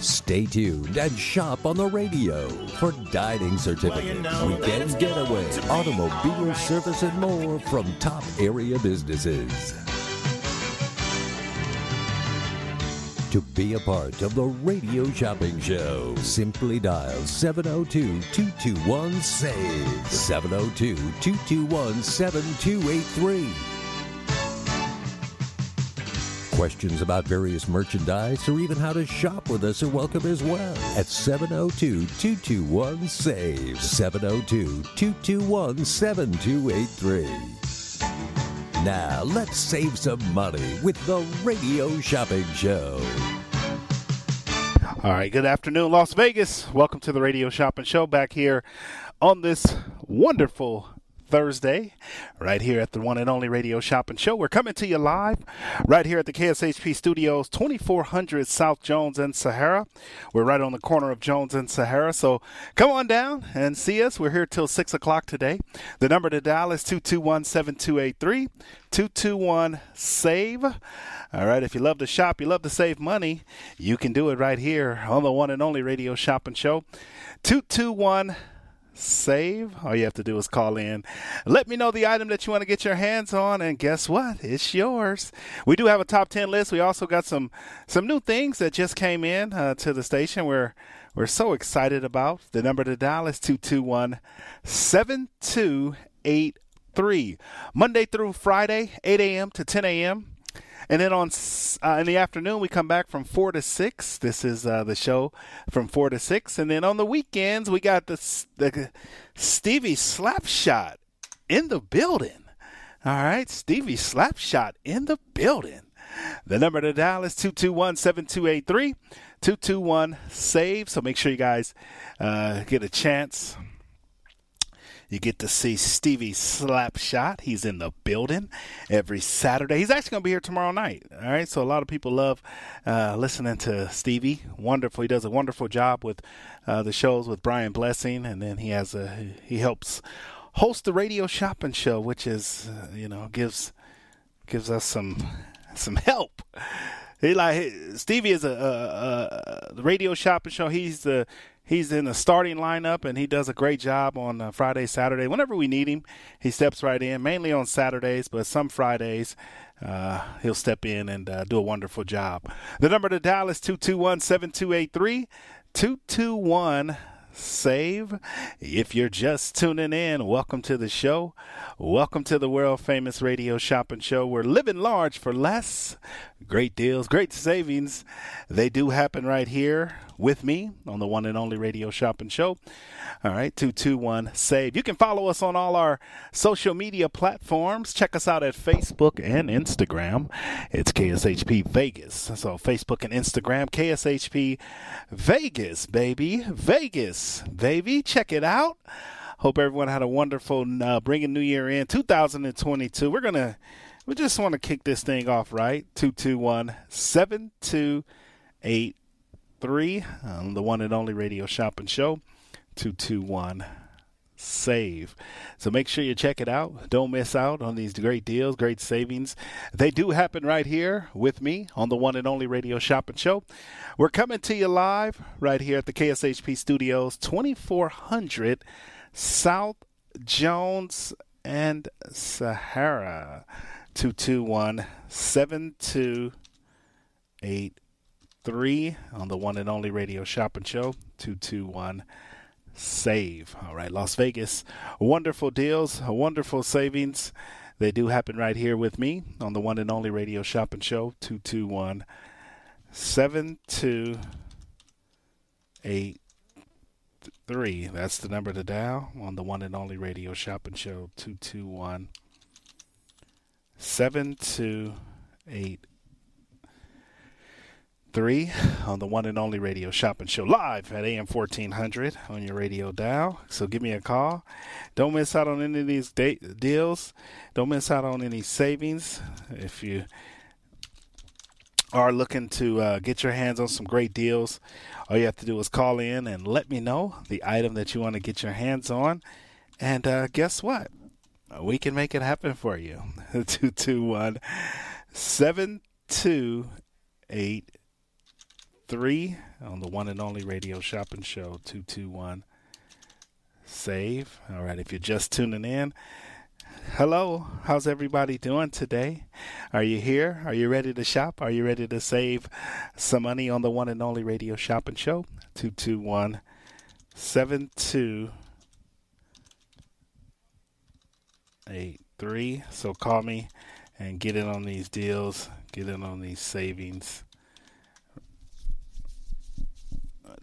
Stay tuned and shop on the radio for dining certificates, weekend getaway, automobile service, and more from top area businesses. To be a part of the Radio Shopping Show, simply dial 702 221 SAVE. 702 221 7283. Questions about various merchandise or even how to shop with us are welcome as well at 702 221 SAVE. 702 221 7283. Now, let's save some money with the Radio Shopping Show. All right, good afternoon, Las Vegas. Welcome to the Radio Shopping Show back here on this wonderful Thursday, right here at the one and only Radio Shopping Show. We're coming to you live right here at the KSHP Studios, 2400 South Jones and Sahara. We're right on the corner of Jones and Sahara. So come on down and see us. We're here till 6 o'clock today. The number to dial is 221 7283 221 SAVE. All right, if you love to shop, you love to save money, you can do it right here on the one and only Radio Shopping Show. 221 save. All you have to do is call in. Let me know the item that you want to get your hands on, and guess what? It's yours. We do have a top ten list. We also got some some new things that just came in uh, to the station. We're we're so excited about. The number to dial is 221 7283. Monday through Friday, 8 a.m. to 10 a.m. And then on uh, in the afternoon, we come back from four to six. This is uh, the show from four to six. And then on the weekends, we got the the Stevie Slapshot in the building. All right, Stevie Slapshot in the building. The number to dial is 221 7283 221 SAVE. So make sure you guys uh, get a chance you get to see Stevie Slapshot. He's in the building every Saturday. He's actually going to be here tomorrow night. All right. So a lot of people love uh, listening to Stevie. Wonderful. He does a wonderful job with uh, the shows with Brian Blessing, and then he has a he helps host the radio shopping show, which is uh, you know gives gives us some some help. He like Stevie is a, a, a, radio shopping show. He's the he's in the starting lineup and he does a great job on uh, Friday, Saturday. Whenever we need him, he steps right in, mainly on Saturdays, but some Fridays uh, he'll step in and uh, do a wonderful job. The number to dial is 221 7283. 221 save. If you're just tuning in, welcome to the show. Welcome to the world famous radio shopping show. We're living large for less. Great deals, great savings. They do happen right here with me on the one and only radio shopping show. All right, 221 SAVE. You can follow us on all our social media platforms. Check us out at Facebook and Instagram. It's KSHP Vegas. So, Facebook and Instagram, KSHP Vegas, baby. Vegas, baby. Check it out. Hope everyone had a wonderful uh, bringing New Year in 2022. We're to, we just want to kick this thing off right. 221 7283 on the one and only radio shopping show. 221 save. So make sure you check it out. Don't miss out on these great deals, great savings. They do happen right here with me on the one and only Radio Shopping Show. We're coming to you live right here at the KSHP Studios, 2400 South Jones and Sahara. 221 7283 on the one and only Radio Shopping Show. 221 save. All right, Las Vegas, wonderful deals, wonderful savings. They do happen right here with me on the one and only radio shopping show, 221 7283. That's the number to dial on the one and only radio shopping show, 221 7283. Three on the one and only radio shopping show live at AM 1400 on your radio dial. So give me a call. Don't miss out on any of these deals. Don't miss out on any savings. If you are looking to uh, get your hands on some great deals, all you have to do is call in and let me know the item that you want to get your hands on. And uh, guess what? We can make it happen for you. 221 7283 on the one and only radio shopping show 221 save. All right, if you're just tuning in, hello. How's everybody doing today? Are you here? Are you ready to shop? Are you ready to save some money on the one and only radio shopping show? 221 7283. So call me and get in on these deals, get in on these savings.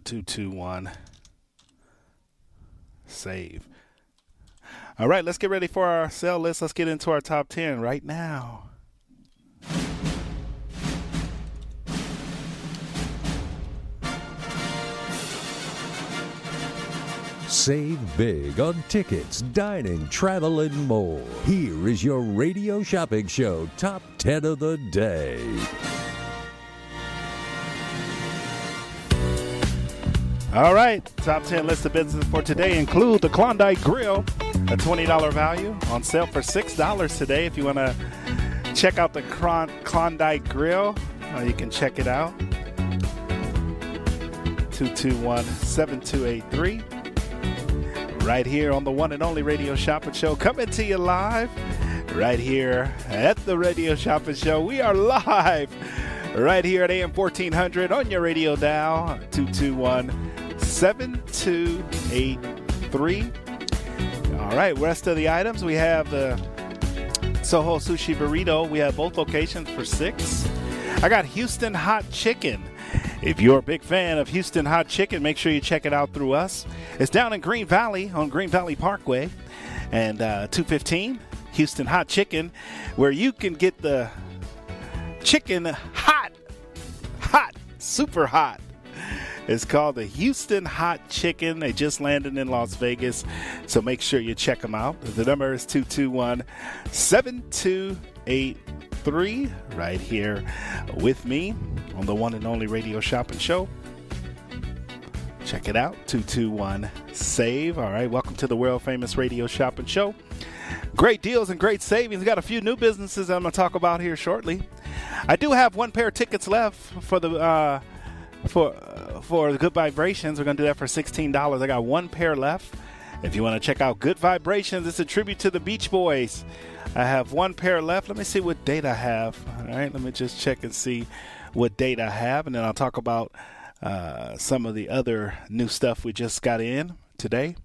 221 save. All right, let's get ready for our sale list. Let's get into our top 10 right now. Save big on tickets, dining, travel, and more. Here is your radio shopping show top 10 of the day. All right, top 10 list of businesses for today include the Klondike Grill, a $20 value on sale for $6 today. If you want to check out the Klondike Grill, uh, you can check it out. 221 7283. Right here on the one and only Radio Shopping Show, coming to you live right here at the Radio Shopping Show. We are live right here at AM 1400 on your radio dial 221 7283. All right, rest of the items we have the Soho Sushi Burrito. We have both locations for six. I got Houston Hot Chicken. If you're a big fan of Houston Hot Chicken, make sure you check it out through us. It's down in Green Valley on Green Valley Parkway and uh, 215 Houston Hot Chicken, where you can get the chicken hot, hot, super hot. It's called the Houston Hot Chicken. They just landed in Las Vegas, so make sure you check them out. The number is 221 7283, right here with me on the one and only radio shopping show. Check it out 221 SAVE. All right, welcome to the world famous radio shopping show. Great deals and great savings. Got a few new businesses I'm going to talk about here shortly. I do have one pair of tickets left for the uh, for uh, for Good Vibrations. We're going to do that for sixteen dollars. I got one pair left. If you want to check out Good Vibrations, it's a tribute to the Beach Boys. I have one pair left. Let me see what date I have. All right, let me just check and see what date I have, and then I'll talk about uh, some of the other new stuff we just got in today.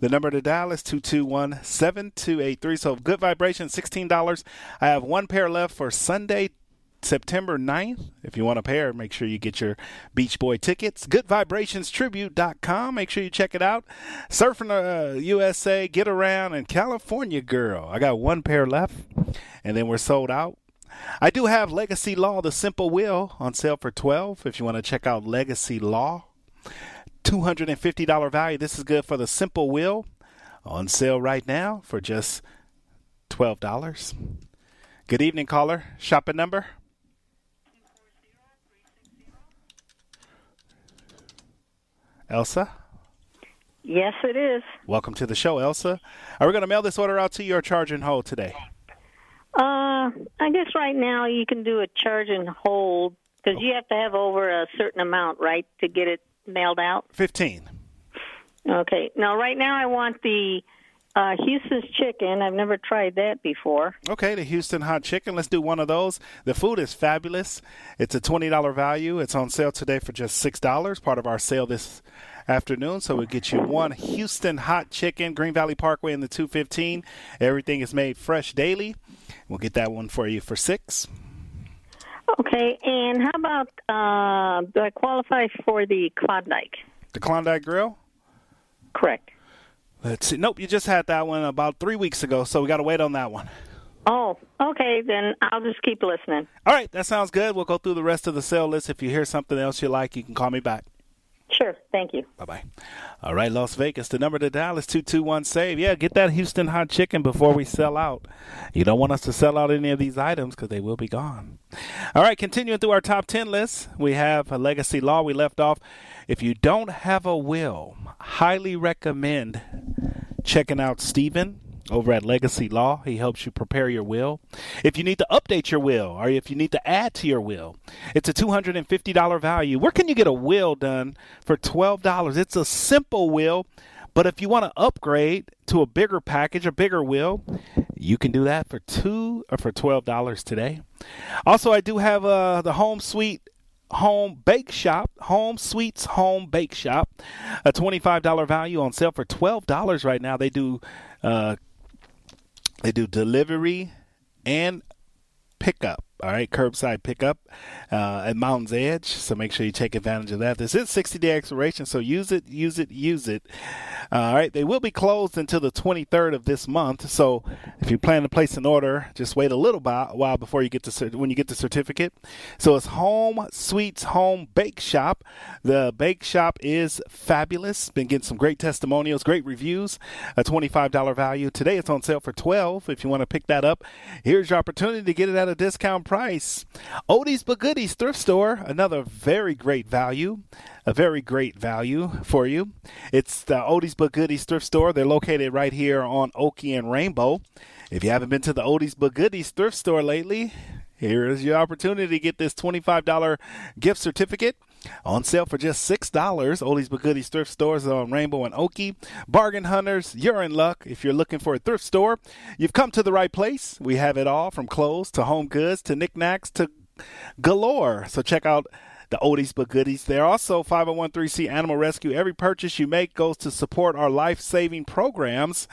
The number to dial is 221 7283. So, good vibration, $16. I have one pair left for Sunday, September 9th. If you want a pair, make sure you get your Beach Boy tickets. GoodVibrationsTribute.com. Make sure you check it out. Surfing uh, USA, Get Around, and California Girl. I got one pair left, and then we're sold out. I do have Legacy Law, The Simple Will, on sale for 12 if you want to check out Legacy Law. $250 value. This is good for the Simple Will on sale right now for just $12. Good evening, caller. Shopping number? Elsa? Yes, it is. Welcome to the show, Elsa. Are we going to mail this order out to you or charge and hold today? Uh, I guess right now you can do a charge and hold because you have to have over a certain amount, right, to get it mailed out? 15. Okay. Now, right now I want the uh, Houston's chicken. I've never tried that before. Okay, the Houston hot chicken. Let's do one of those. The food is fabulous. It's a $20 value. It's on sale today for just $6, part of our sale this afternoon. So we get you one Houston hot chicken, Green Valley Parkway in the 215. Everything is made fresh daily. We'll get that one for you for 6 Okay, and how about uh, do I qualify for the Klondike? The Klondike Grill? Correct. Let's see. Nope, you just had that one about three weeks ago, so we got to wait on that one. Oh, okay. Then I'll just keep listening. All right, that sounds good. We'll go through the rest of the sale list. If you hear something else you like, you can call me back. Sure. Thank you. Bye bye. All right, Las Vegas. The number to dial is 221 SAVE. Yeah, get that Houston hot chicken before we sell out. You don't want us to sell out any of these items because they will be gone. All right, continuing through our top 10 list, we have a legacy law. We left off. If you don't have a will, highly recommend checking out Stephen over at Legacy Law. He helps you prepare your will. If you need to update your will or if you need to add to your will, it's a $250 value. Where can you get a will done for $12? It's a simple will, but if you want to upgrade to a bigger package, a bigger will, you can do that for two or for $12 today. Also, I do have uh, the Home Suite Home Bake Shop, Home Sweets Home Bake Shop, a $25 value on sale for $12 right now. They do uh, they do delivery and pickup. All right, curbside pickup uh, at Mountain's Edge. So make sure you take advantage of that. This is 60 day expiration, so use it, use it, use it. Uh, all right, they will be closed until the 23rd of this month. So if you plan to place an order, just wait a little while before you get the when you get the certificate. So it's Home Sweets Home Bake Shop. The bake shop is fabulous. Been getting some great testimonials, great reviews. A $25 value today. It's on sale for 12. If you want to pick that up, here's your opportunity to get it at a discount price. Oldies but goodies thrift store, another very great value, a very great value for you. It's the Oldies but goodies thrift store. They're located right here on Oakey and Rainbow. If you haven't been to the Oldies but goodies thrift store lately, here is your opportunity to get this $25 gift certificate. On sale for just $6. Oldies but Goodies thrift stores on Rainbow and Oakey. Bargain hunters, you're in luck. If you're looking for a thrift store, you've come to the right place. We have it all from clothes to home goods to knickknacks to galore. So check out the oldies but goodies. They're also 501c Animal Rescue. Every purchase you make goes to support our life saving programs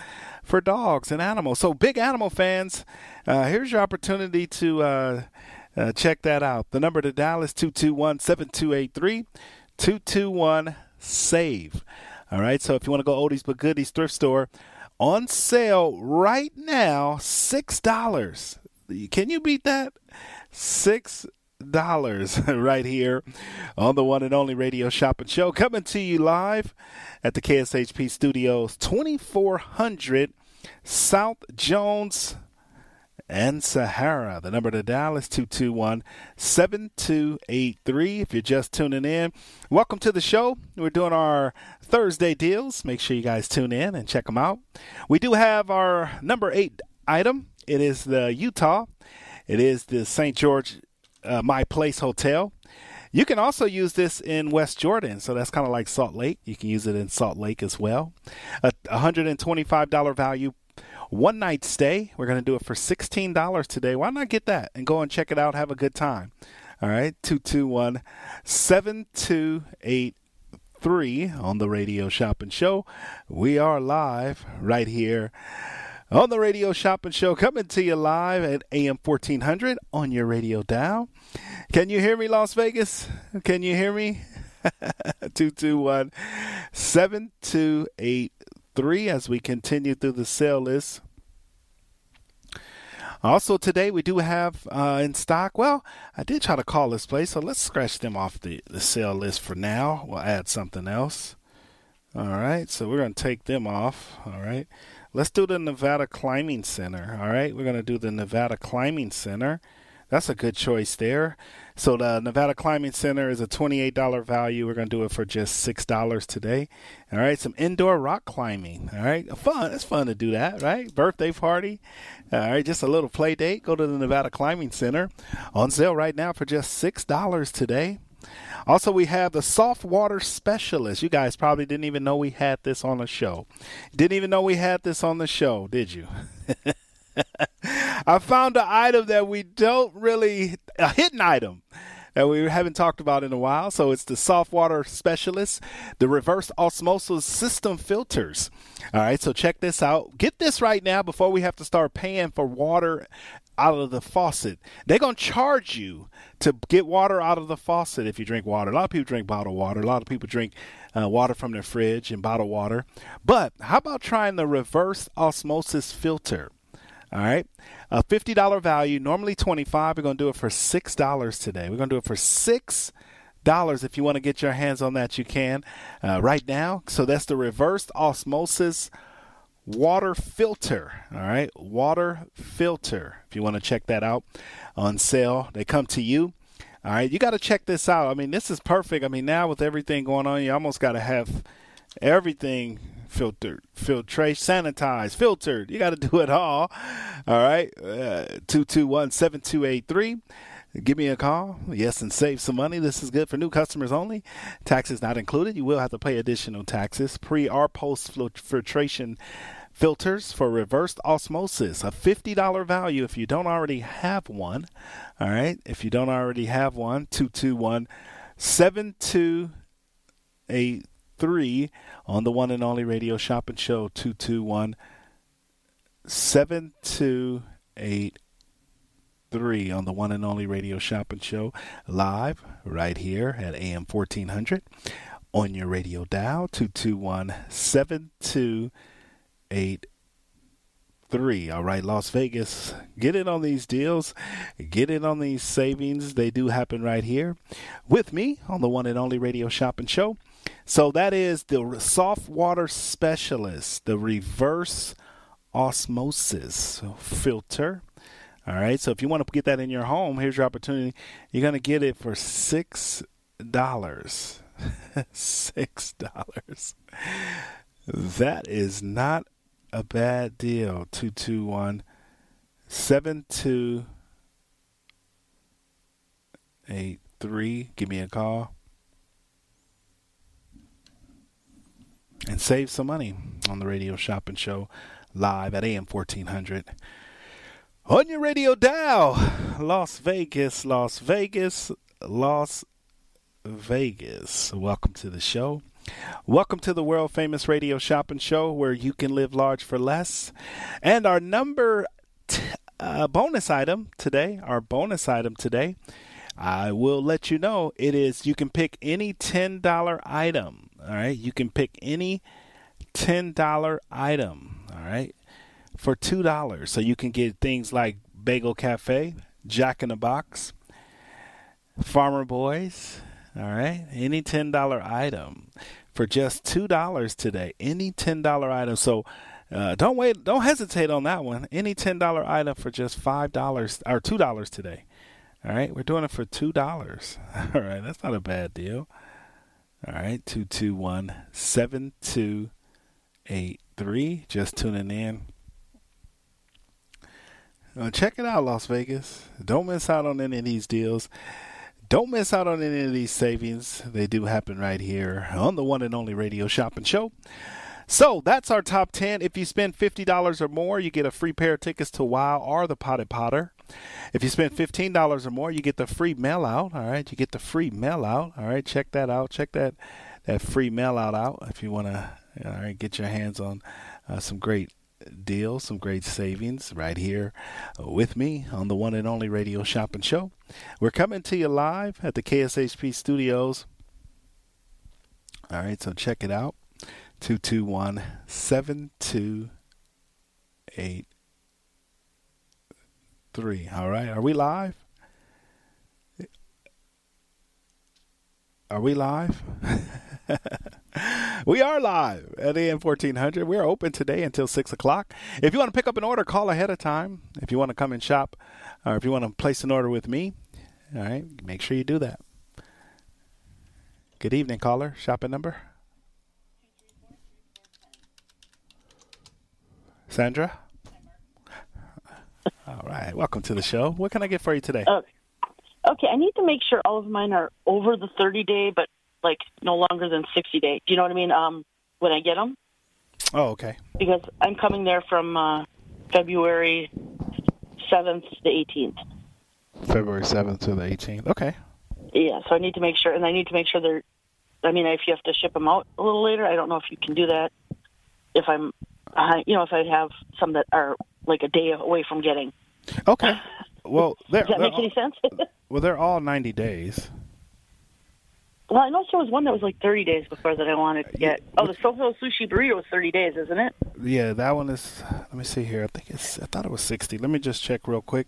for dogs and animals. So, big animal fans, uh, here's your opportunity to uh, uh, check that out. The number to dial is 221 7283 221 SAVE. All right, so if you want to go oldies but goodies thrift store, on sale right now, $6. Can you beat that? Six dollars right here on the one and only radio shopping show coming to you live at the KSHP studios 2400 South Jones and Sahara. The number to dial is 221 7283. If you're just tuning in, welcome to the show. We're doing our Thursday deals. Make sure you guys tune in and check them out. We do have our number eight item, it is the Utah. It is the St. George uh, My Place Hotel. You can also use this in West Jordan, so that's kind of like Salt Lake. You can use it in Salt Lake as well. A $125 value one night stay. We're going to do it for $16 today. Why not get that and go and check it out? Have a good time. All right, 221 7283 on the Radio Shopping Show. We are live right here on the Radio Shopping Show, coming to you live at AM 1400 on your radio dial. Can you hear me, Las Vegas? Can you hear me? 221 7283 as we continue through the sale list. Also, today we do have uh, in stock. Well, I did try to call this place, so let's scratch them off the, the sale list for now. We'll add something else. All right, so we're going to take them off. All right, let's do the Nevada Climbing Center. All right, we're going to do the Nevada Climbing Center. That's a good choice there. So the Nevada Climbing Center is a $28 value. We're going to do it for just $6 today. All right, some indoor rock climbing. All right, fun. It's fun to do that, right? Birthday party. All right, just a little play date. Go to the Nevada Climbing Center. On sale right now for just $6 today. Also, we have the soft water specialist. You guys probably didn't even know we had this on the show. Didn't even know we had this on the show, did you? I found an item that we don't really, a hidden item that we haven't talked about in a while. So it's the soft water specialist, the reverse osmosis system filters. All right, so check this out. Get this right now before we have to start paying for water out of the faucet. They're going to charge you to get water out of the faucet if you drink water. A lot of people drink bottled water. A lot of people drink uh, water from their fridge and bottled water. But how about trying the reverse osmosis filter? All right. A $50 value, normally 25 We're going to do it for $6 today. We're going to do it for 6 dollars. If you want to get your hands on that you can. Uh, right now so that's the reversed osmosis water filter. All right? Water filter. If you want to check that out on sale they come to you. All right? You got to check this out. I mean this is perfect. I mean now with everything going on you almost got to have everything filtered, filtrate, sanitized, filtered. You got to do it all. All right. Uh, 221 7283. Give me a call. Yes, and save some money. This is good for new customers only. Taxes not included. You will have to pay additional taxes. Pre or post filtration filters for reversed osmosis. A $50 value if you don't already have one. All right. If you don't already have one, 221 7283 three on the one and only radio shopping show 221 7283 on the one and only radio shopping show live right here at AM 1400 on your radio dial 221 7283 all right Las Vegas get in on these deals get in on these savings. They do happen right here with me on the one and only radio shopping show so that is the soft water specialist, the reverse osmosis filter. All right. So if you want to get that in your home, here's your opportunity. You're going to get it for six dollars. six dollars. That is not a bad deal. Two two one seven two eight three. Give me a call. And save some money on the radio shopping show live at AM 1400 on your radio dial. Las Vegas, Las Vegas, Las Vegas. Welcome to the show. Welcome to the world famous radio shopping show where you can live large for less. And our number t- uh, bonus item today, our bonus item today, I will let you know it is you can pick any $10 item all right, you can pick any ten dollar item. All right, for two dollars, so you can get things like Bagel Cafe, Jack in the Box, Farmer Boys. All right, any ten dollar item for just two dollars today. Any ten dollar item. So. Uh, don't wait. Don't hesitate on that one. Any ten dollar item for just five dollars or two dollars today. All right, we're doing it for two dollars. All right, that's not a bad deal. All right, 221 7283. Just tuning in. Uh, check it out, Las Vegas. Don't miss out on any of these deals. Don't miss out on any of these savings. They do happen right here on the one and only radio shopping show. So that's our top 10. If you spend $50 or more, you get a free pair of tickets to WOW or the Potted Potter. If you spend fifteen dollars or more, you get the free mail out. All right, you get the free mail out. All right, check that out. Check that that free mail out out if you want to. All right, get your hands on uh, some great deals, some great savings right here with me on the one and only Radio Shopping Show. We're coming to you live at the KSHP studios. All right, so check it out. 221 728 three. All right. Are we live? Are we live? we are live at AM 1400. We're open today until 6 o'clock. If you want to pick up an order, call ahead of time. If you want to come and shop, or if you want to place an order with me, all right, make sure you do that. Good evening, caller. Shopping number? Sandra? All right. Welcome to the show. What can I get for you today? Uh, okay, I need to make sure all of mine are over the 30 day, but like no longer than 60 day. Do you know what I mean? Um, when I get them. Oh, okay. Because I'm coming there from uh, February 7th to 18th. February 7th to the 18th. Okay. Yeah, so I need to make sure, and I need to make sure they're. I mean, if you have to ship them out a little later, I don't know if you can do that. If I'm, uh, you know, if I have some that are like a day away from getting. Okay. Well, does that make any sense? well, they're all ninety days. Well, I know there was one that was like 30 days before that I wanted to get. Oh, the Soho Sushi Burrito was 30 days, isn't it? Yeah, that one is. Let me see here. I think it's. I thought it was sixty. Let me just check real quick.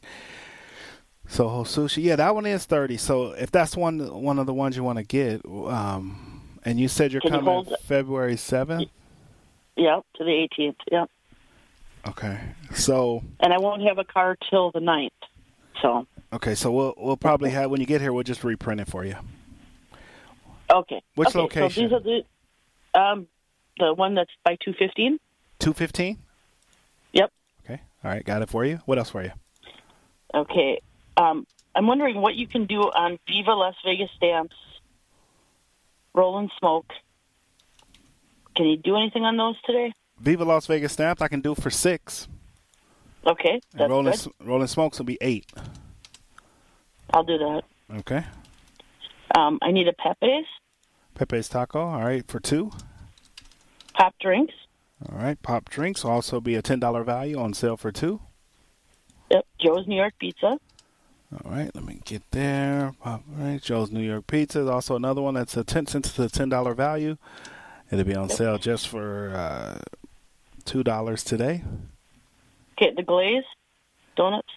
Soho Sushi. Yeah, that one is thirty. So if that's one one of the ones you want to get, um, and you said you're Can coming hold- February seventh. Yep, to the 18th. Yep. Okay. So And I won't have a car till the 9th. So, okay. So we'll we'll probably have when you get here. We'll just reprint it for you. okay. Which okay, location? So these are the, um, the one that's by 215. Two fifteen. Yep. Okay. All right. Got it for you. What else for you? Okay. Um, I'm wondering what you can do on Viva Las Vegas stamps, Roll and Smoke. Can you do anything on those today? Viva Las Vegas stamps. I can do for six. Okay, And that's rolling good. rolling smokes will be eight. I'll do that. Okay. Um, I need a Pepe's, Pepe's Taco. All right for two. pop drinks. All right. Pop drinks will also be a ten dollar value on sale for two. Yep, Joe's New York Pizza. All right, let me get there. All right, Joe's New York Pizza is also another one that's a ten cents to ten dollar value. It'll be on sale just for uh, two dollars today. Get the Glaze donuts.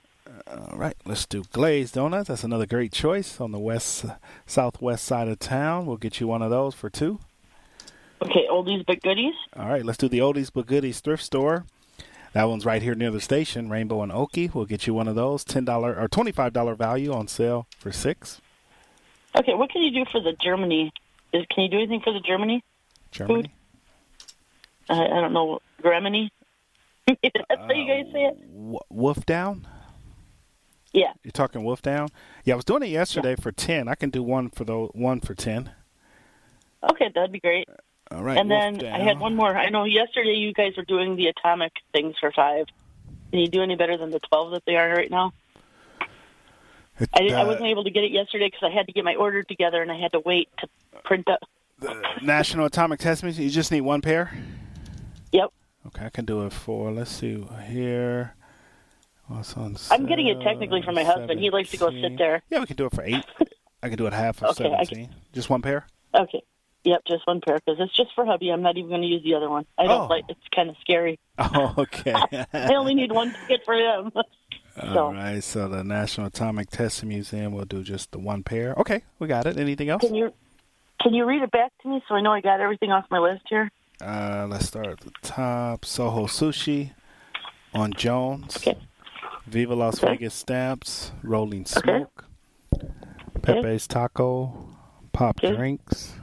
All right, let's do glazed donuts. That's another great choice on the west southwest side of town. We'll get you one of those for two. Okay, oldies but goodies. All right, let's do the oldies but goodies thrift store. That one's right here near the station, Rainbow and Oakey. We'll get you one of those, ten dollar or twenty five dollar value on sale for six. Okay, what can you do for the Germany? Is can you do anything for the Germany? Germany. I, I don't know, Germany. That's how you guys say it. W- Wolf down. Yeah. You're talking Wolf Down? Yeah, I was doing it yesterday for ten. I can do one for the one for ten. Okay, that'd be great. All right. and then Wolf I had one more. I know yesterday you guys were doing the atomic things for five. Can you do any better than the twelve that they are right now? It- I, didn't, I uh, wasn't able to get it yesterday because I had to get my order together and I had to wait to print up. the National Atomic Test Museum. You just need one pair. Yep. Okay, I can do it for. Let's see here. What's on I'm getting it technically for my husband. He likes to go sit there. Yeah, we can do it for eight. I can do it half of Okay, I can- Just one pair. Okay. Yep, just one pair because it's just for hubby. I'm not even going to use the other one. I don't Oh. like. It's kind of scary. Oh, okay. I only need one ticket for him. All so right. So the National Atomic Testing Museum will do just the one pair. Okay, we got it. Anything else? can you can you read it back to me so I know I got everything off my list here? Uh, let's start at the top. Soho Sushi on Jones. Okay. Viva Las Okay. Vegas Stamps. Rolling Okay. Smoke. Pepe's Taco. Pop Okay. Drinks.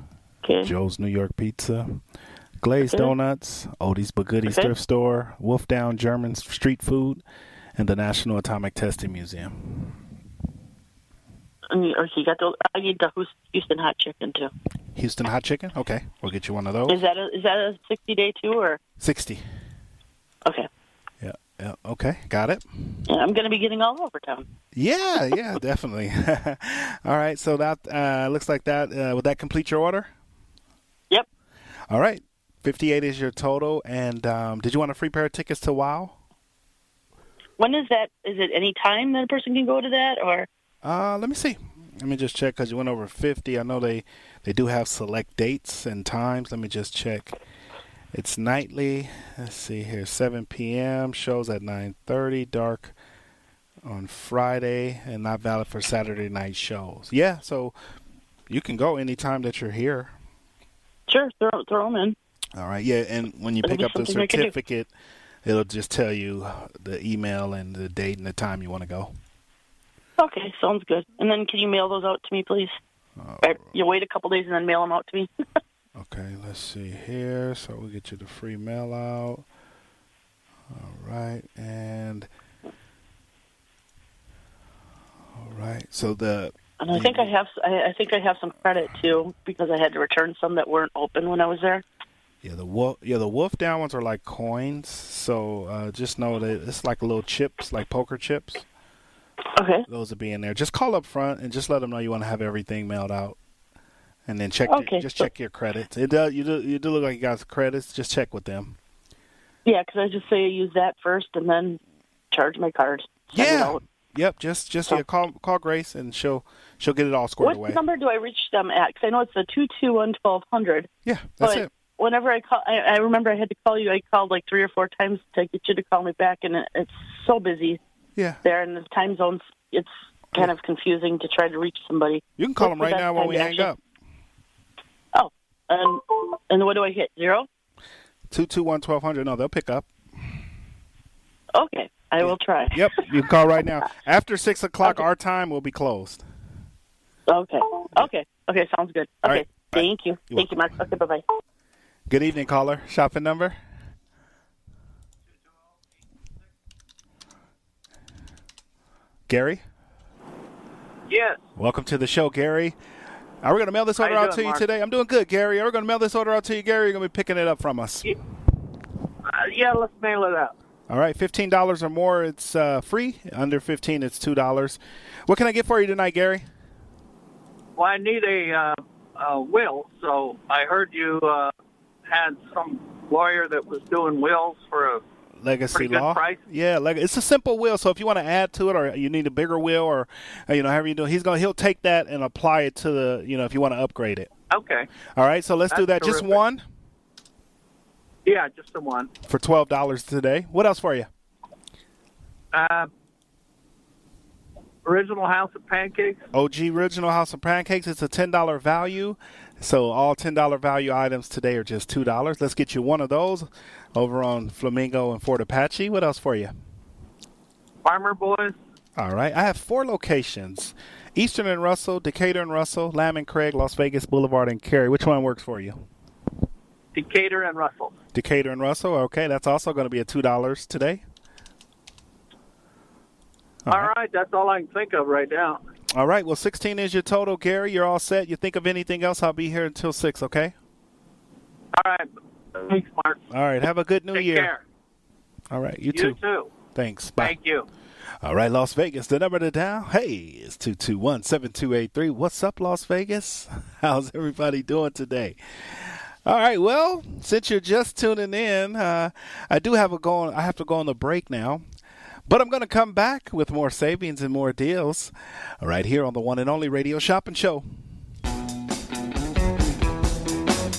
Okay. Joe's New York Pizza. Glazed Okay. Donuts. Odie's But Goodies Okay. Thrift Store. Wolf Down German Street Food. And the National Atomic Testing Museum. Okay, you got the. I need the Houston hot chicken too. Houston Hot Chicken. Okay. We'll get you one of those. Is that a, is that a sixty day too or 60. okay? Yeah. Yeah. Okay. Got it. Yeah, I'm going to be getting all over town. Yeah, yeah, definitely. All right, so that uh, looks like that. Uh, would that complete your order? Yep. All right, fifty-eight is your total. And um, did you want a free pair of tickets to WoW? When is that? Is it any time that a person can go to that or? Uh, let me see. Let me just check because you went over fifty. I know they they do have select dates and times. Let me just check. It's nightly. Let's see here. Seven p.m. shows at nine thirty. Dark on Friday and not valid for Saturday night shows. Yeah, so you can go anytime that you're here. Sure, throw throw them in. All right. Yeah, and when you pick up the something I can do. certificate, it'll just tell you the email and the date and the time you want to go. Okay, sounds good. And then can you mail those out to me, please? Or you wait a couple days and then mail them out to me. Okay, let's see here. So we'll get you the free mail out. All right, and all right. So the and I think I have I, I think I have some credit too because I had to return some that weren't open when I was there. yeah the wolf yeah the wolf down ones are like coins. So uh, just know that it's like little chips, like poker chips. Okay. Those will be in there. Just call up front and just let them know you want to have everything mailed out, and then check Okay, your, just so- check your credits. It does you do you do look like you got credits. Just check with them. Yeah, because I just say I use that first and then charge my card. Yeah. yep. Just just yeah, call call Grace and she'll she'll get it all squared what away. What number do I reach them at? Because I know it's the two two one twelve hundred. Yeah, that's but it. Whenever I call, I, I remember I had to call you. I called like three or four times to get you to call me back, and it, it's so busy Yeah, there, and the time zones. It's kind of confusing to try to reach somebody. you can call What's them right the now while we hang up. Oh, and and what do I hit? Zero. Two two one twelve hundred. No, they'll pick up. Okay, I will try. Yep, you can call right now. After six o'clock, our time will be closed. Okay. Okay. Okay. Sounds good. Okay. right. Thank you. You're Thank you, Mark. Okay. Bye bye. Good evening, caller. Shopping number. Gary, Yes. welcome to the show, Gary. Are we going to mail this order out doing, to you Mark? today? I'm doing good, Gary. Are we going to mail this order out to you, Gary? You're going to be picking it up from us. Uh, yeah, let's mail it out. All right, fifteen dollars or more, it's uh, free. Under fifteen, it's two dollars. What can I get for you tonight, Gary? Well, I need a, uh, a will, so I heard you uh, had some lawyer that was doing wills for a. Legacy law. price. Yeah, leg- it's a simple will. So if you want to add to it, or you need a bigger will, or uh, you know, however you do, he's gonna he'll take that and apply it to the you know if you want to upgrade it. Okay. All right, so let's do that. That's Just one Yeah, just the one. for twelve dollars today. What else for you? Uh, original House of Pancakes. OG Original House of Pancakes. It's a ten dollar value. So all ten dollar value items today are just two dollars. Let's get you one of those over on Flamingo and Fort Apache. What else for you? Farmer Boys. All right. I have four locations Eastern and Russell, Decatur and Russell, Lamb and Craig, Las Vegas Boulevard, and Carey. Which one works for you? Decatur and Russell. Decatur and Russell. Okay. That's also going to be a $2 today. All All right. right, that's all I can think of right now. All right. Well, 16 is your total, Gary. You're all set. You think of anything else, I'll be here until 6, okay? All right. Thanks, Mark. All right. Have a good new Take year. care. All right. You, too. You too. too. Thanks. Bye. Thank you. All right, Las Vegas, the number to dial. Hey, it's 221 7283. What's up, Las Vegas? How's everybody doing today? All right, well, since you're just tuning in, uh, I do have a go. I have to go on the break now, but I'm going to come back with more savings and more deals right here on the one and only Radio Shopping Show.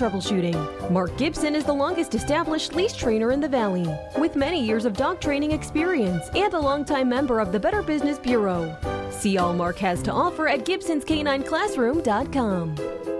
troubleshooting. Mark Gibson is the longest established leash trainer in the Valley, with many years of dog training experience and a longtime member of the Better Business Bureau. See all Mark has to offer at Gibson'sCanineClassroom.com.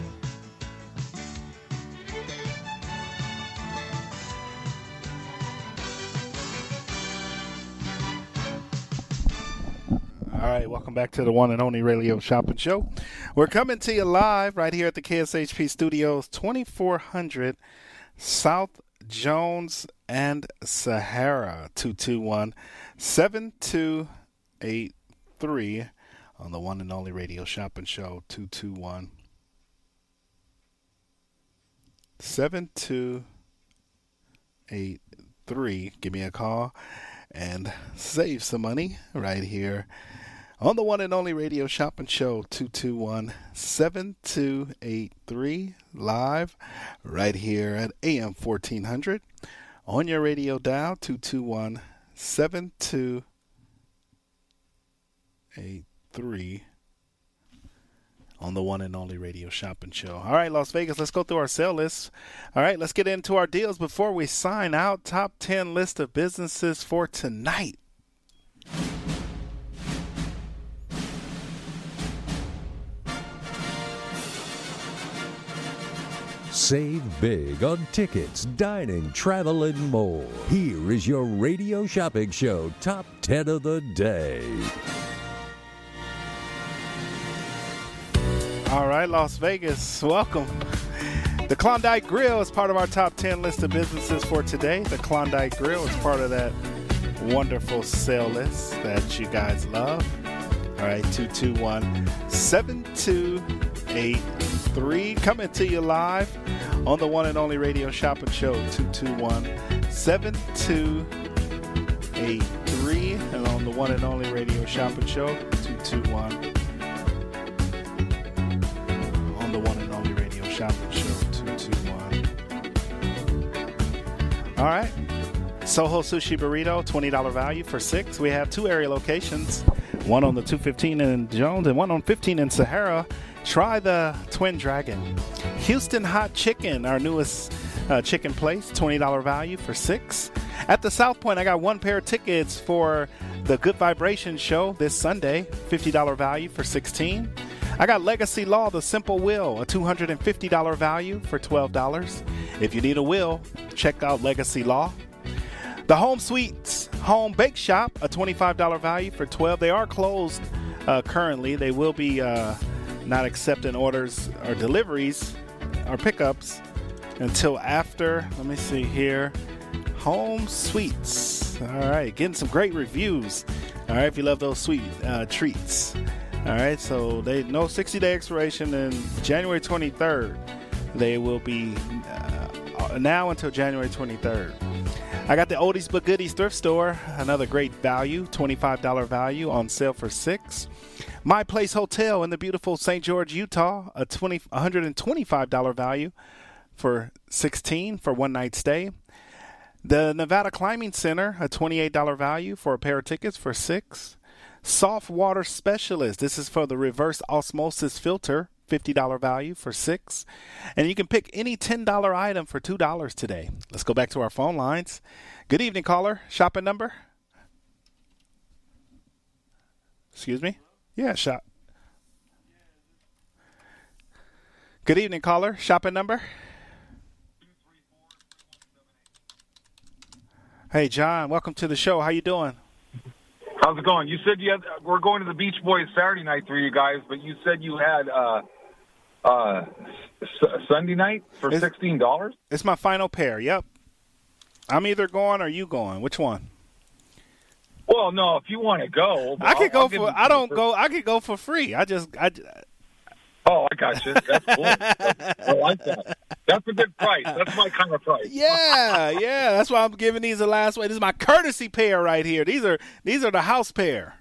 All right, welcome back to the one and only Radio Shopping Show. We're coming to you live right here at the KSHP Studios, 2400 South Jones and Sahara, 221 7283 on the one and only Radio Shopping Show, 221 7283. Give me a call and save some money right here on the one and only radio shopping show 221 7283 live right here at AM 1400 on your radio dial 221 7283 on the one and only radio shopping show. All right, Las Vegas, let's go through our sale list. All right, let's get into our deals before we sign out. Top 10 list of businesses for tonight. Save big on tickets, dining, travel, and more. Here is your radio shopping show top 10 of the day. All right, Las Vegas, welcome. The Klondike Grill is part of our top 10 list of businesses for today. The Klondike Grill is part of that wonderful sale list that you guys love. All right, 221 7283. Coming to you live on the one and only radio shopping show, 221 7283. And on the one and only radio shopping show, 221 on the one and only radio shopping show, 221. All right. Soho Sushi Burrito, $20 value for six. We have two area locations one on the 215 in Jones and one on 15 in Sahara. Try the Twin Dragon. Houston Hot Chicken, our newest uh, chicken place, $20 value for six. At the South Point, I got one pair of tickets for the Good Vibration show this Sunday, $50 value for 16. I got Legacy Law, the Simple Will, a $250 value for $12. If you need a will, check out Legacy Law. The Home Sweets Home Bake Shop, a $25 value for 12. They are closed uh, currently. They will be uh, not accepting orders or deliveries or pickups until after. Let me see here. Home Sweets. All right, getting some great reviews. All right, if you love those sweet uh, treats. All right, so they no 60 day expiration in January 23rd. They will be uh, now until January 23rd. I got the oldies but goodies thrift store, another great value, $25 value on sale for six. My Place Hotel in the beautiful St. George, Utah, a 20, $125 value for 16 for one night stay. The Nevada Climbing Center, a $28 value for a pair of tickets for six. Soft Water Specialist, this is for the reverse osmosis filter, $50 value for six. And you can pick any $10 item for $2 today. Let's go back to our phone lines. Good evening, caller. Shopping number? Excuse me? Yeah, shop. Good evening, caller. Shopping number? Hey, John. Welcome to the show. How you doing? How's it going? You said you had, we're going to the Beach Boys Saturday night for you guys, but you said you had uh, uh, S- Sunday night for It's- sixteen dollars. It's my final pair. Yep. I'm either going or you going. Which one? Well, no, if you want to go, I could I'll- go I'll for. I don't go. I could go for free. I just. I. Oh, I got you. That's cool. I like that. That's a good price. That's my kind of price. Yeah, yeah. That's why I'm giving these the last way. This is my courtesy pair right here. These are these are the house pair.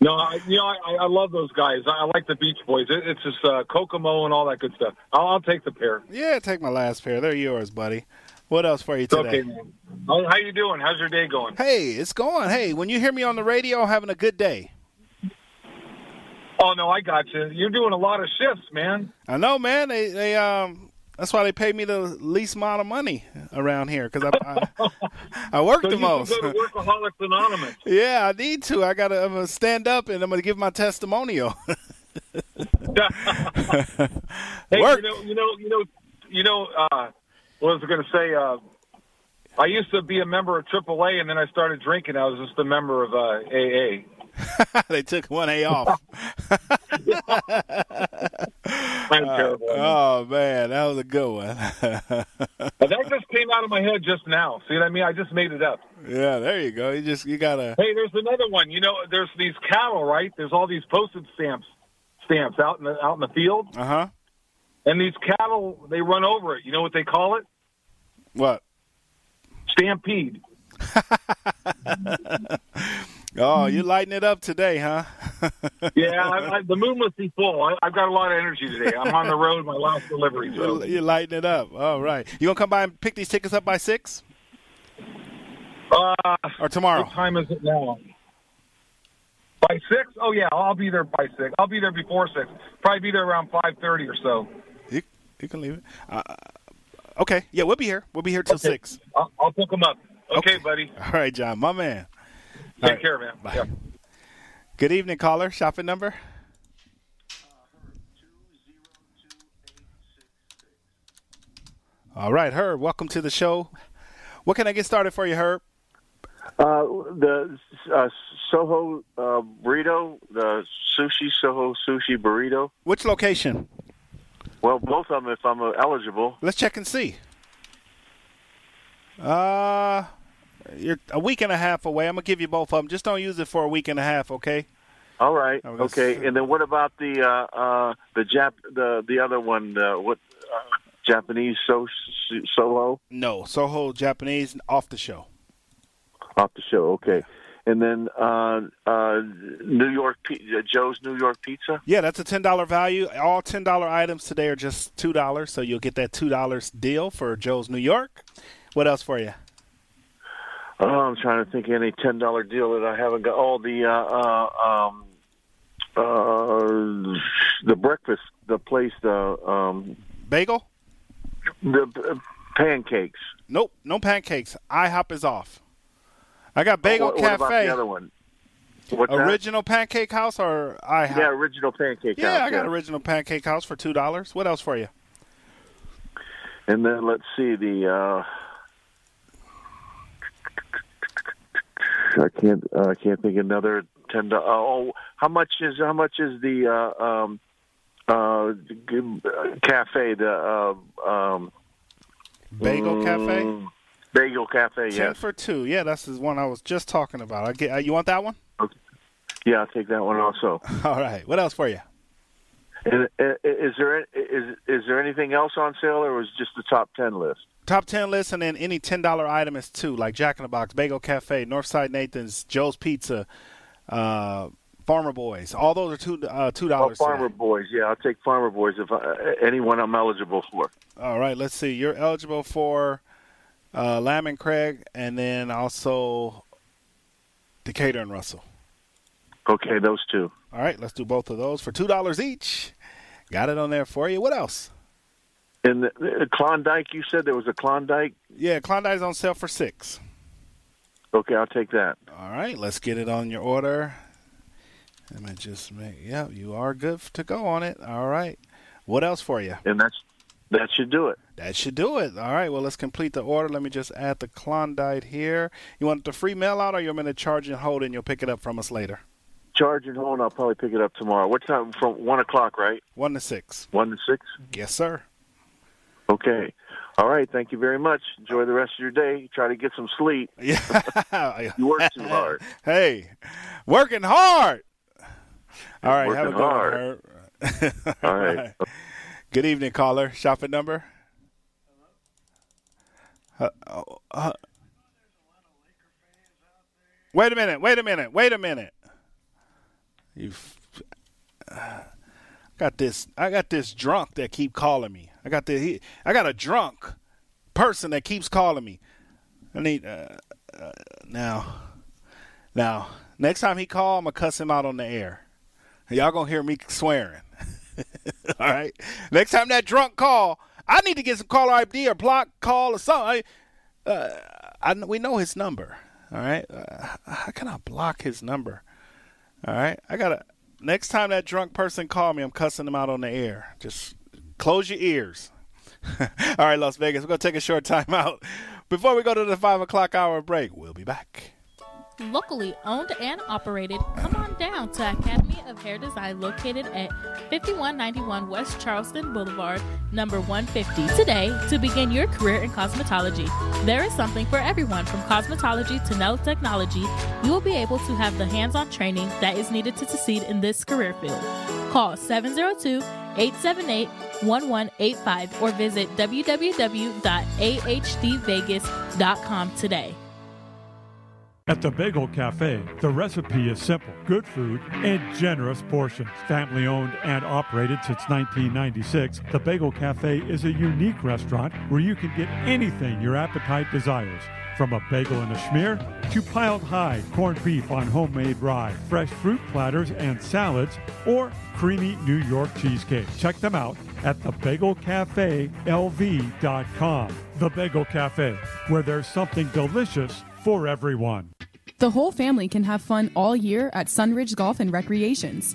No, I, you know, I, I love those guys. I, like the Beach Boys. It, it's just uh, Kokomo and all that good stuff. I'll, I'll take the pair. Yeah, take my last pair. They're yours, buddy. What else for you today? okay, man. How, how you doing? How's your day going? Hey, it's going. Hey, when you hear me on the radio, having a good day. Oh no, I got you. You're doing a lot of shifts, man. I know, man. They they um. That's why they pay me the least amount of money around here because I, I I work So the you most. go to Workaholics Anonymous. yeah, I need to. I gotta I'm gonna stand up and I'm gonna give my testimonial. Hey, Work. you know, you know, you know, you know. Uh, what was I going to say? Uh, I used to be a member of AAA, and then I started drinking. I was just a member of uh, AA. they took one A off. I'm oh man, that was a good one. But that just came out of my head just now. See what I mean? I just made it up. yeah, there you go. You just you gotta. Hey, there's another one. You know, there's these cattle, right? There's all these postage stamps, stamps out in the out in the field, Uh huh. and these cattle they run over it. You know what they call it? What? Stampede. Oh, you're lighting it up today, huh? Yeah, I, I, the moon must be full. I, I've got a lot of energy today. I'm on the road, my last delivery. So. You're lighting it up. All right. You gonna come by and pick these tickets up by six Uh, or tomorrow? What time is it now? By six? Oh yeah, I'll be there by six. I'll be there before six. Probably be there around five thirty or so. You, you can leave it. Uh, okay. Yeah, we'll be here. We'll be here till Okay. six. I'll, I'll pick them up. Okay, buddy. All right, John, my man. Take All right. care, man. Bye. Yeah. Good evening, caller. Shopping number. All right, Herb. Welcome to the show. What can I get started for you, Herb? Uh, the uh, Soho uh, burrito, the sushi Soho sushi burrito. Which location? Well, both of them, if I'm uh, eligible. Let's check and see. Uh, you're a week and a half away. I'm gonna give you both of them. Just don't use it for a week and a half, okay? All right. Oh, Okay. And then what about the uh, uh, the Jap the the other one? Uh, what uh, Japanese so Soho No, Soho Japanese off the show. off the show? Okay. And then uh, uh, New York uh, Joe's New York Pizza. Yeah, that's a ten dollar value. All ten dollar items today are just two dollars, so you'll get that two dollars deal for Joe's New York. What else for you? Oh, I'm trying to think of any ten dollar deal that I haven't got. Oh, the uh, uh, um, uh, the breakfast, the place, the um, Bagel? the uh, pancakes. Nope, no pancakes. IHOP is off. I got Bagel what, what about Cafe. the other one? What's that? original Pancake House or IHOP? Yeah, original pancake. House. Yeah, I got original Pancake House for two dollars. What else for you? And then let's see the uh, can't uh, can't think of another ten. dollars. oh, how much is how much is the uh, um, uh, cafe? The uh, um, Bagel Cafe. mm, Bagel Cafe. Ten Yes. for two. Yeah, that's the one I was just talking about. I get. Uh, you want that one? Yeah, I'll take that one also. All right. What else for you? Uh, is there is is there anything else on sale, or was just the top ten list? Top ten list, and then any ten dollar item is two, like Jack in the Box, Bagel Cafe, Northside Nathan's, Joe's Pizza, uh, Farmer Boys. All those are two uh, two Oh, dollars. Farmer Boys. Yeah, I'll take Farmer Boys if I, anyone I'm eligible for. All right. Let's see. You're eligible for uh, Lamb and Craig, and then also Decatur and Russell. Okay, those two. All right. Let's do both of those for two dollars each. Got it on there for you. What else? And the, the Klondike, you said there was a Klondike. Yeah, Klondike's on sale for six. Okay, I'll take that. All right, let's get it on your order. Let me just make. Yeah, you are good to go on it. All right. What else for you? And that's that should do it. That should do it. All right. Well, let's complete the order. Let me just add the Klondike here. You want the free mail out, or you're going to charge and hold, and you'll pick it up from us later? Charge and hold. I'll probably pick it up tomorrow. What time? From one o'clock, right? One to six. One to six. Yes, sir. Okay. All right. Thank you very much. Enjoy the rest of your day. Try to get some sleep. Yeah. You work too hard. Hey, working hard. All right. have a good one, hard. Herb. All right. Good evening, caller. Shopping number. Uh, oh, uh, wait a minute. Wait a minute. Wait a minute. You uh, got this. I got this drunk that keep calling me. I got the. He, I got a drunk person that keeps calling me. I need uh, uh, now. Now, next time he call, I'm gonna cuss him out on the air. Y'all gonna hear me swearing. All right. Next time that drunk call, I need to get some caller ID or block call or something. I, uh, I we know his number. All right. Uh, how can I block his number? All right. I gotta. Next time that drunk person call me, I'm cussing him out on the air. Just close your ears. All right, Las Vegas. We're gonna take a short time out before we go to the five o'clock hour break. We'll be back. Locally owned and operated, come on down to Academy of Hair Design located at 5191 West Charleston Boulevard, number 150, today to begin your career in cosmetology. There is something for everyone from cosmetology to nail technology. You will be able to have the hands on training that is needed to succeed in this career field. Call 702 878 1185 or visit www.ahdvegas.com today. At the Bagel Cafe, the recipe is simple good food and generous portions. Family owned and operated since 1996, the Bagel Cafe is a unique restaurant where you can get anything your appetite desires. From a bagel and a schmear to piled high corned beef on homemade rye, fresh fruit platters and salads, or creamy New York cheesecake. Check them out at thebagelcafelv.com. The Bagel Cafe, where there's something delicious for everyone. The whole family can have fun all year at Sunridge Golf and Recreations.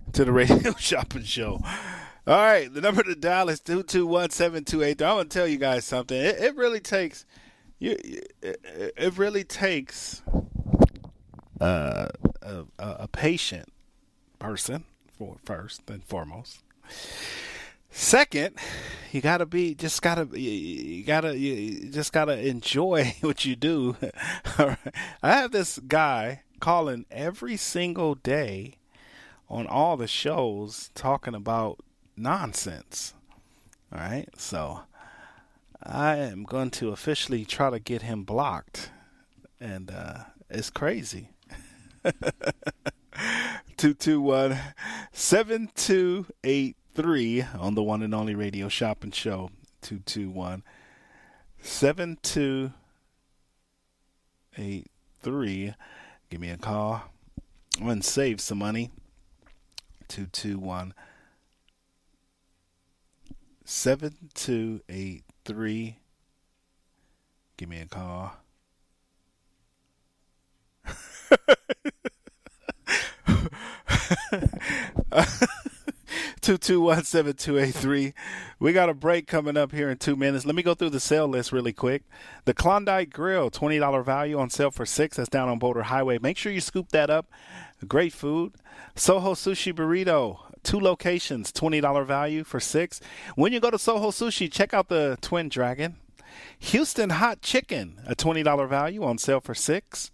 to the Radio Shopping Show. All right, the number to dial is two two one seven two eight. I'm gonna tell you guys something. It, it really takes you. It, it really takes uh, a, a patient person for first and foremost. Second, you gotta be just gotta you gotta you just gotta enjoy what you do. All right. I have this guy calling every single day on all the shows talking about nonsense. All right, so I am going to officially try to get him blocked, and uh, it's crazy. Two two one seven two eight three on the one and only radio shopping show. Two two one seven two eight three. Give me a call. I'm gonna save some money. 221 7283. Give me a call. Two two one seven two eight three. We got a break coming up here in two minutes. Let me go through the sale list really quick. The Klondike Grill, twenty dollar value on sale for six. That's down on Boulder Highway. Make sure you scoop that up. Great food. Soho Sushi Burrito, two locations, $20 value for six. When you go to Soho Sushi, check out the Twin Dragon. Houston Hot Chicken, a $20 value on sale for six.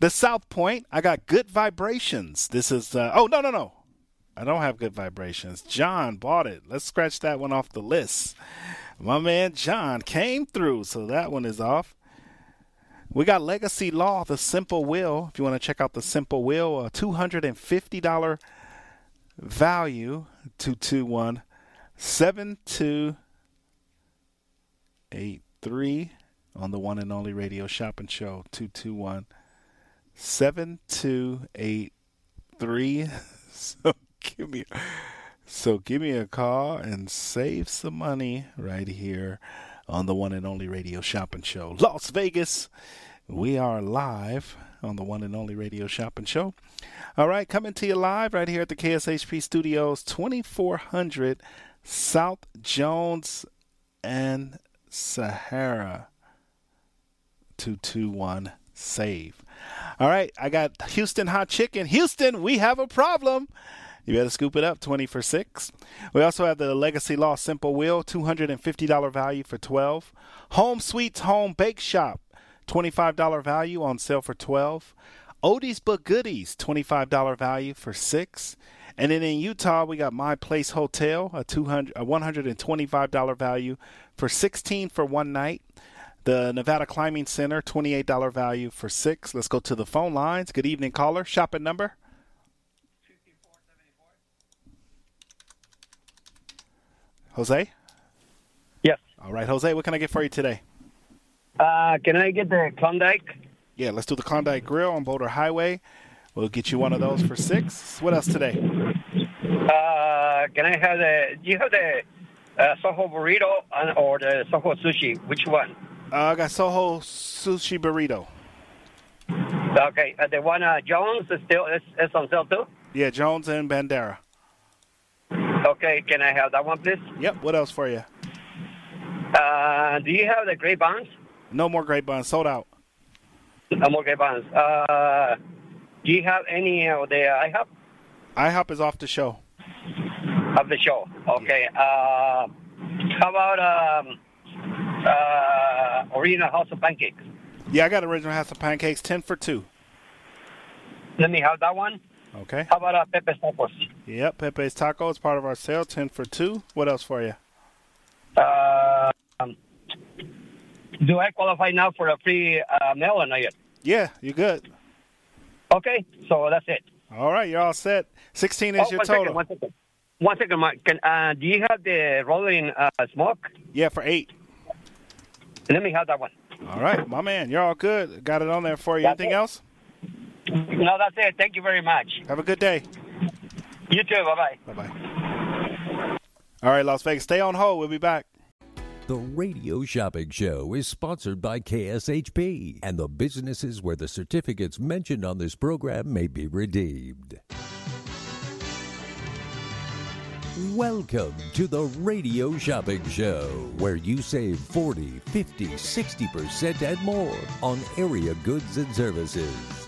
The South Point, I got Good Vibrations. This is, uh, oh, no, no, no. I don't have Good Vibrations. John bought it. Let's scratch that one off the list. My man John came through, so that one is off. We got Legacy Law, the Simple Will. If you want to check out the Simple Will, a $250 value, 221 7283 on the one and only radio shopping show, 221 7283. So give me so give me a call and save some money right here on the one and only radio shopping show. Las Vegas. We are live on the one and only radio shopping show. All right, coming to you live right here at the KSHP Studios, 2400 South Jones and Sahara. 221 save. All right, I got Houston Hot Chicken. Houston, we have a problem. You better scoop it up, 20 for 6. We also have the Legacy Law Simple Will, $250 value for 12. Home Sweets Home Bake Shop, $25 value on sale for 12. Odie's But Goodies, $25 value for 6. And then in Utah, we got My Place Hotel, a 200 a $125 value for 16 for one night. The Nevada Climbing Center, $28 value for 6. Let's go to the phone lines. Good evening, caller. Shopping number? Jose? Yes. All right, Jose, what can I get for you today? Uh, can I get the Klondike? Yeah, let's do the Klondike Grill on Boulder Highway. We'll get you one of those for six. What else today? Uh, can I have the? Do you have the uh, Soho burrito and, or the Soho sushi? Which one? Uh, I got Soho sushi burrito. Okay, uh, the one uh, Jones is still is, is on sale too. Yeah, Jones and Bandera. Okay, can I have that one, please? Yep. What else for you? Uh, do you have the grape buns? No more grape buns. Sold out. No more grape buns. Uh, do you have any of the IHOP? IHOP is off the show. Of the show. Okay. Uh, how about um, uh, Original House of Pancakes? Yeah, I got original house of pancakes, ten for two. Let me have that one. Okay. How about uh, Pepe's Tacos? Yep, Pepe's Taco is part of our sale, ten for two. What else for you? Uh, um, do I qualify now for a free uh, mail or not yet? Yeah, you're good. Okay, so that's it. All right, you're all set. Sixteen is Oh, your one total. second, one second. One second, Mark. Can, uh, do you have the rolling uh, smoke? Yeah, for eight. Let me have that one. All right, my man, you're all good. Got it on there for you. That's Anything it. else? Mm-hmm. No, that's it. Thank you very much. Have a good day. You too. Bye bye. Bye bye. All right, Las Vegas, stay on hold. We'll be back. The Radio Shopping Show is sponsored by KSHP and the businesses where the certificates mentioned on this program may be redeemed. Welcome to the Radio Shopping Show, where you save 40, 50, 60% and more on area goods and services.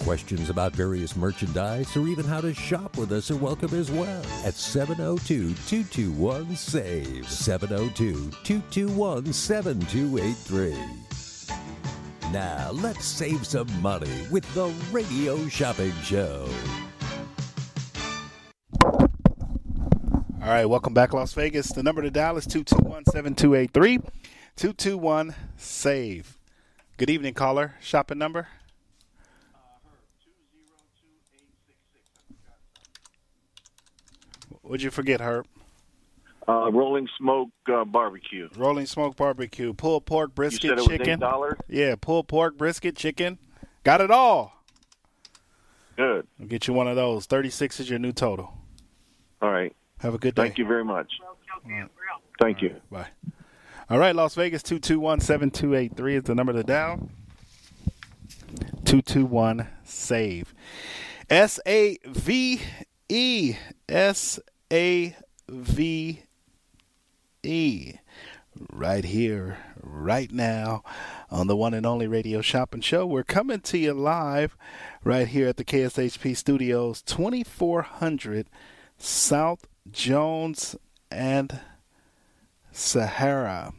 Questions about various merchandise or even how to shop with us are welcome as well at 702 221 SAVE. 702 221 7283. Now, let's save some money with the Radio Shopping Show. All right, welcome back, Las Vegas. The number to dial is 221 7283 221 SAVE. Good evening, caller. Shopping number? What'd you forget, Herb? Uh, Rolling Smoke uh, Barbecue. Rolling Smoke Barbecue. Pulled pork, brisket, said it was chicken. $8? Yeah, pulled pork, brisket, chicken. Got it all. Good. I'll get you one of those. 36 is your new total. All right. Have a good day. Thank you very much. Thank you. Bye. All right, Las Vegas, 221 7283 is the number to dial. 221 SAVE. S A V E. Right here, right now, on the one and only Radio Shopping Show. We're coming to you live right here at the KSHP Studios, 2400 South Jones and Sahara.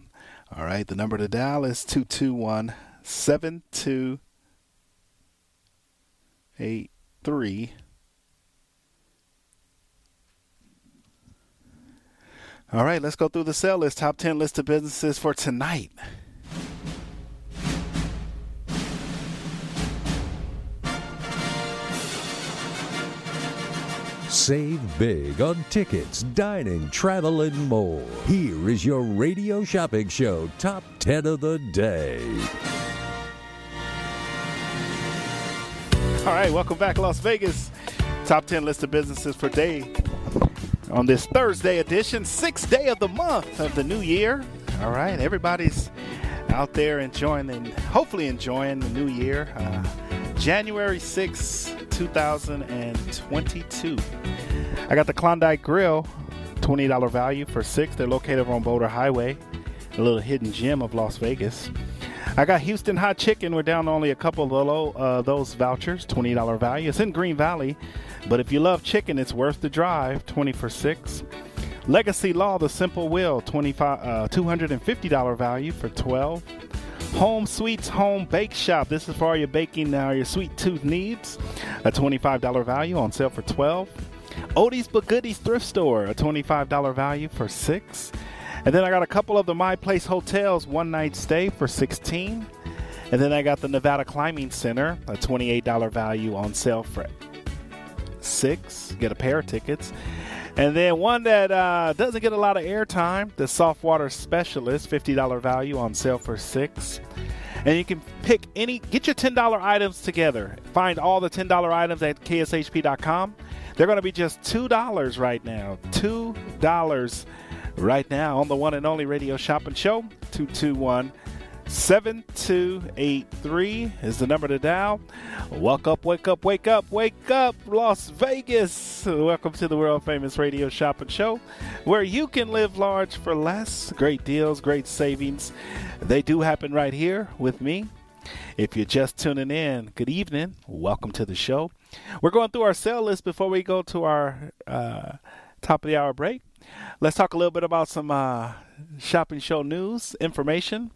All right, the number to dial is 221 7283. All right, let's go through the sell list. Top 10 list of businesses for tonight. Save big on tickets, dining, travel, and more. Here is your radio shopping show top 10 of the day. All right, welcome back, Las Vegas. Top 10 list of businesses for day on this Thursday edition, sixth day of the month of the new year. All right, everybody's out there enjoying and hopefully enjoying the new year. Uh, January 6, 2022. I got the Klondike Grill, $20 value for six. They're located on Boulder Highway, a little hidden gem of Las Vegas. I got Houston Hot Chicken. We're down only a couple of low, uh, those vouchers, $20 value. It's in Green Valley, but if you love chicken, it's worth the drive, 20 for 6. Legacy Law, The Simple Will, 25, uh, $250 value for 12. Home Sweets Home Bake Shop. This is for all your baking now, uh, your sweet tooth needs. A $25 value on sale for 12. Odie's But Goodies Thrift Store, a $25 value for 6. And then I got a couple of the My Place hotels, one night stay for 16. And then I got the Nevada Climbing Center, a $28 value on sale for 6. Get a pair of tickets. And then one that uh, doesn't get a lot of airtime, the Soft Water Specialist, $50 value on sale for 6. And you can pick any, get your $10 items together. Find all the $10 items at kshp.com. They're going to be just $2 right now. $2 right now on the one and only radio shopping show 221 7283 is the number to dial. Wake up, wake up, wake up, wake up, Las Vegas. Welcome to the world famous radio shopping show where you can live large for less. Great deals, great savings. They do happen right here with me. If you're just tuning in, good evening. Welcome to the show. We're going through our sale list before we go to our uh, top of the hour break. Let's talk a little bit about some uh, shopping show news information.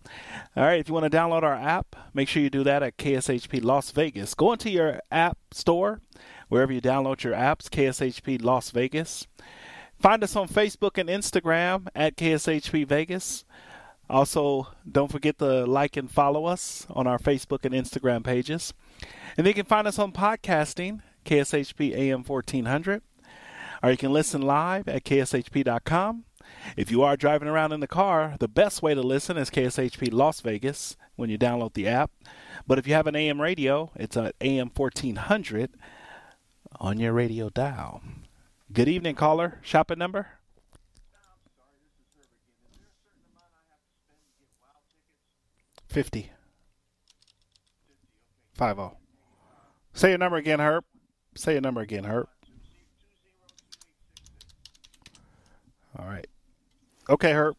All right, if you want to download our app, make sure you do that at KSHP Las Vegas. Go into your app store, wherever you download your apps, KSHP Las Vegas. Find us on Facebook and Instagram at KSHP Vegas. Also, don't forget to like and follow us on our Facebook and Instagram pages. And you can find us on podcasting, KSHP AM 1400. Or you can listen live at kshp.com. If you are driving around in the car, the best way to listen is KSHP Las Vegas when you download the app. But if you have an AM radio, it's at AM 1400 on your radio dial. Good evening, caller. Shopping number? Fifty. Five oh. Say your number again, Herb. Say your number again, Herb. All right. Okay, Herb.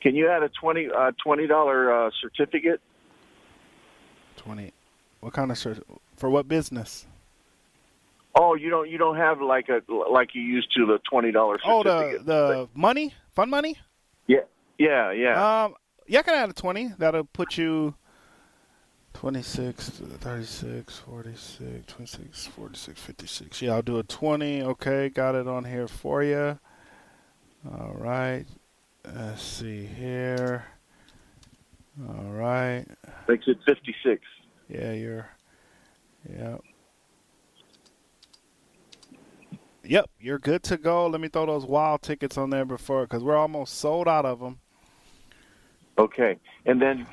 Can you add a twenty uh, twenty dollar uh, certificate? Twenty. What kind of cert- for what business? Oh, you don't you don't have like a like you used to the twenty dollar Oh, certificate. the the money, fun money. yeah yeah yeah. Um, yeah, I can add a twenty. That'll put you 26, 36, 46, 26, 46, 56. Yeah, I'll do a 20. Okay, got it on here for you. All right. Let's see here. All right. Makes it fifty six. Yeah, you're. Yep. Yep, you're good to go. Let me throw those wild tickets on there before, because we're almost sold out of them. Okay, and then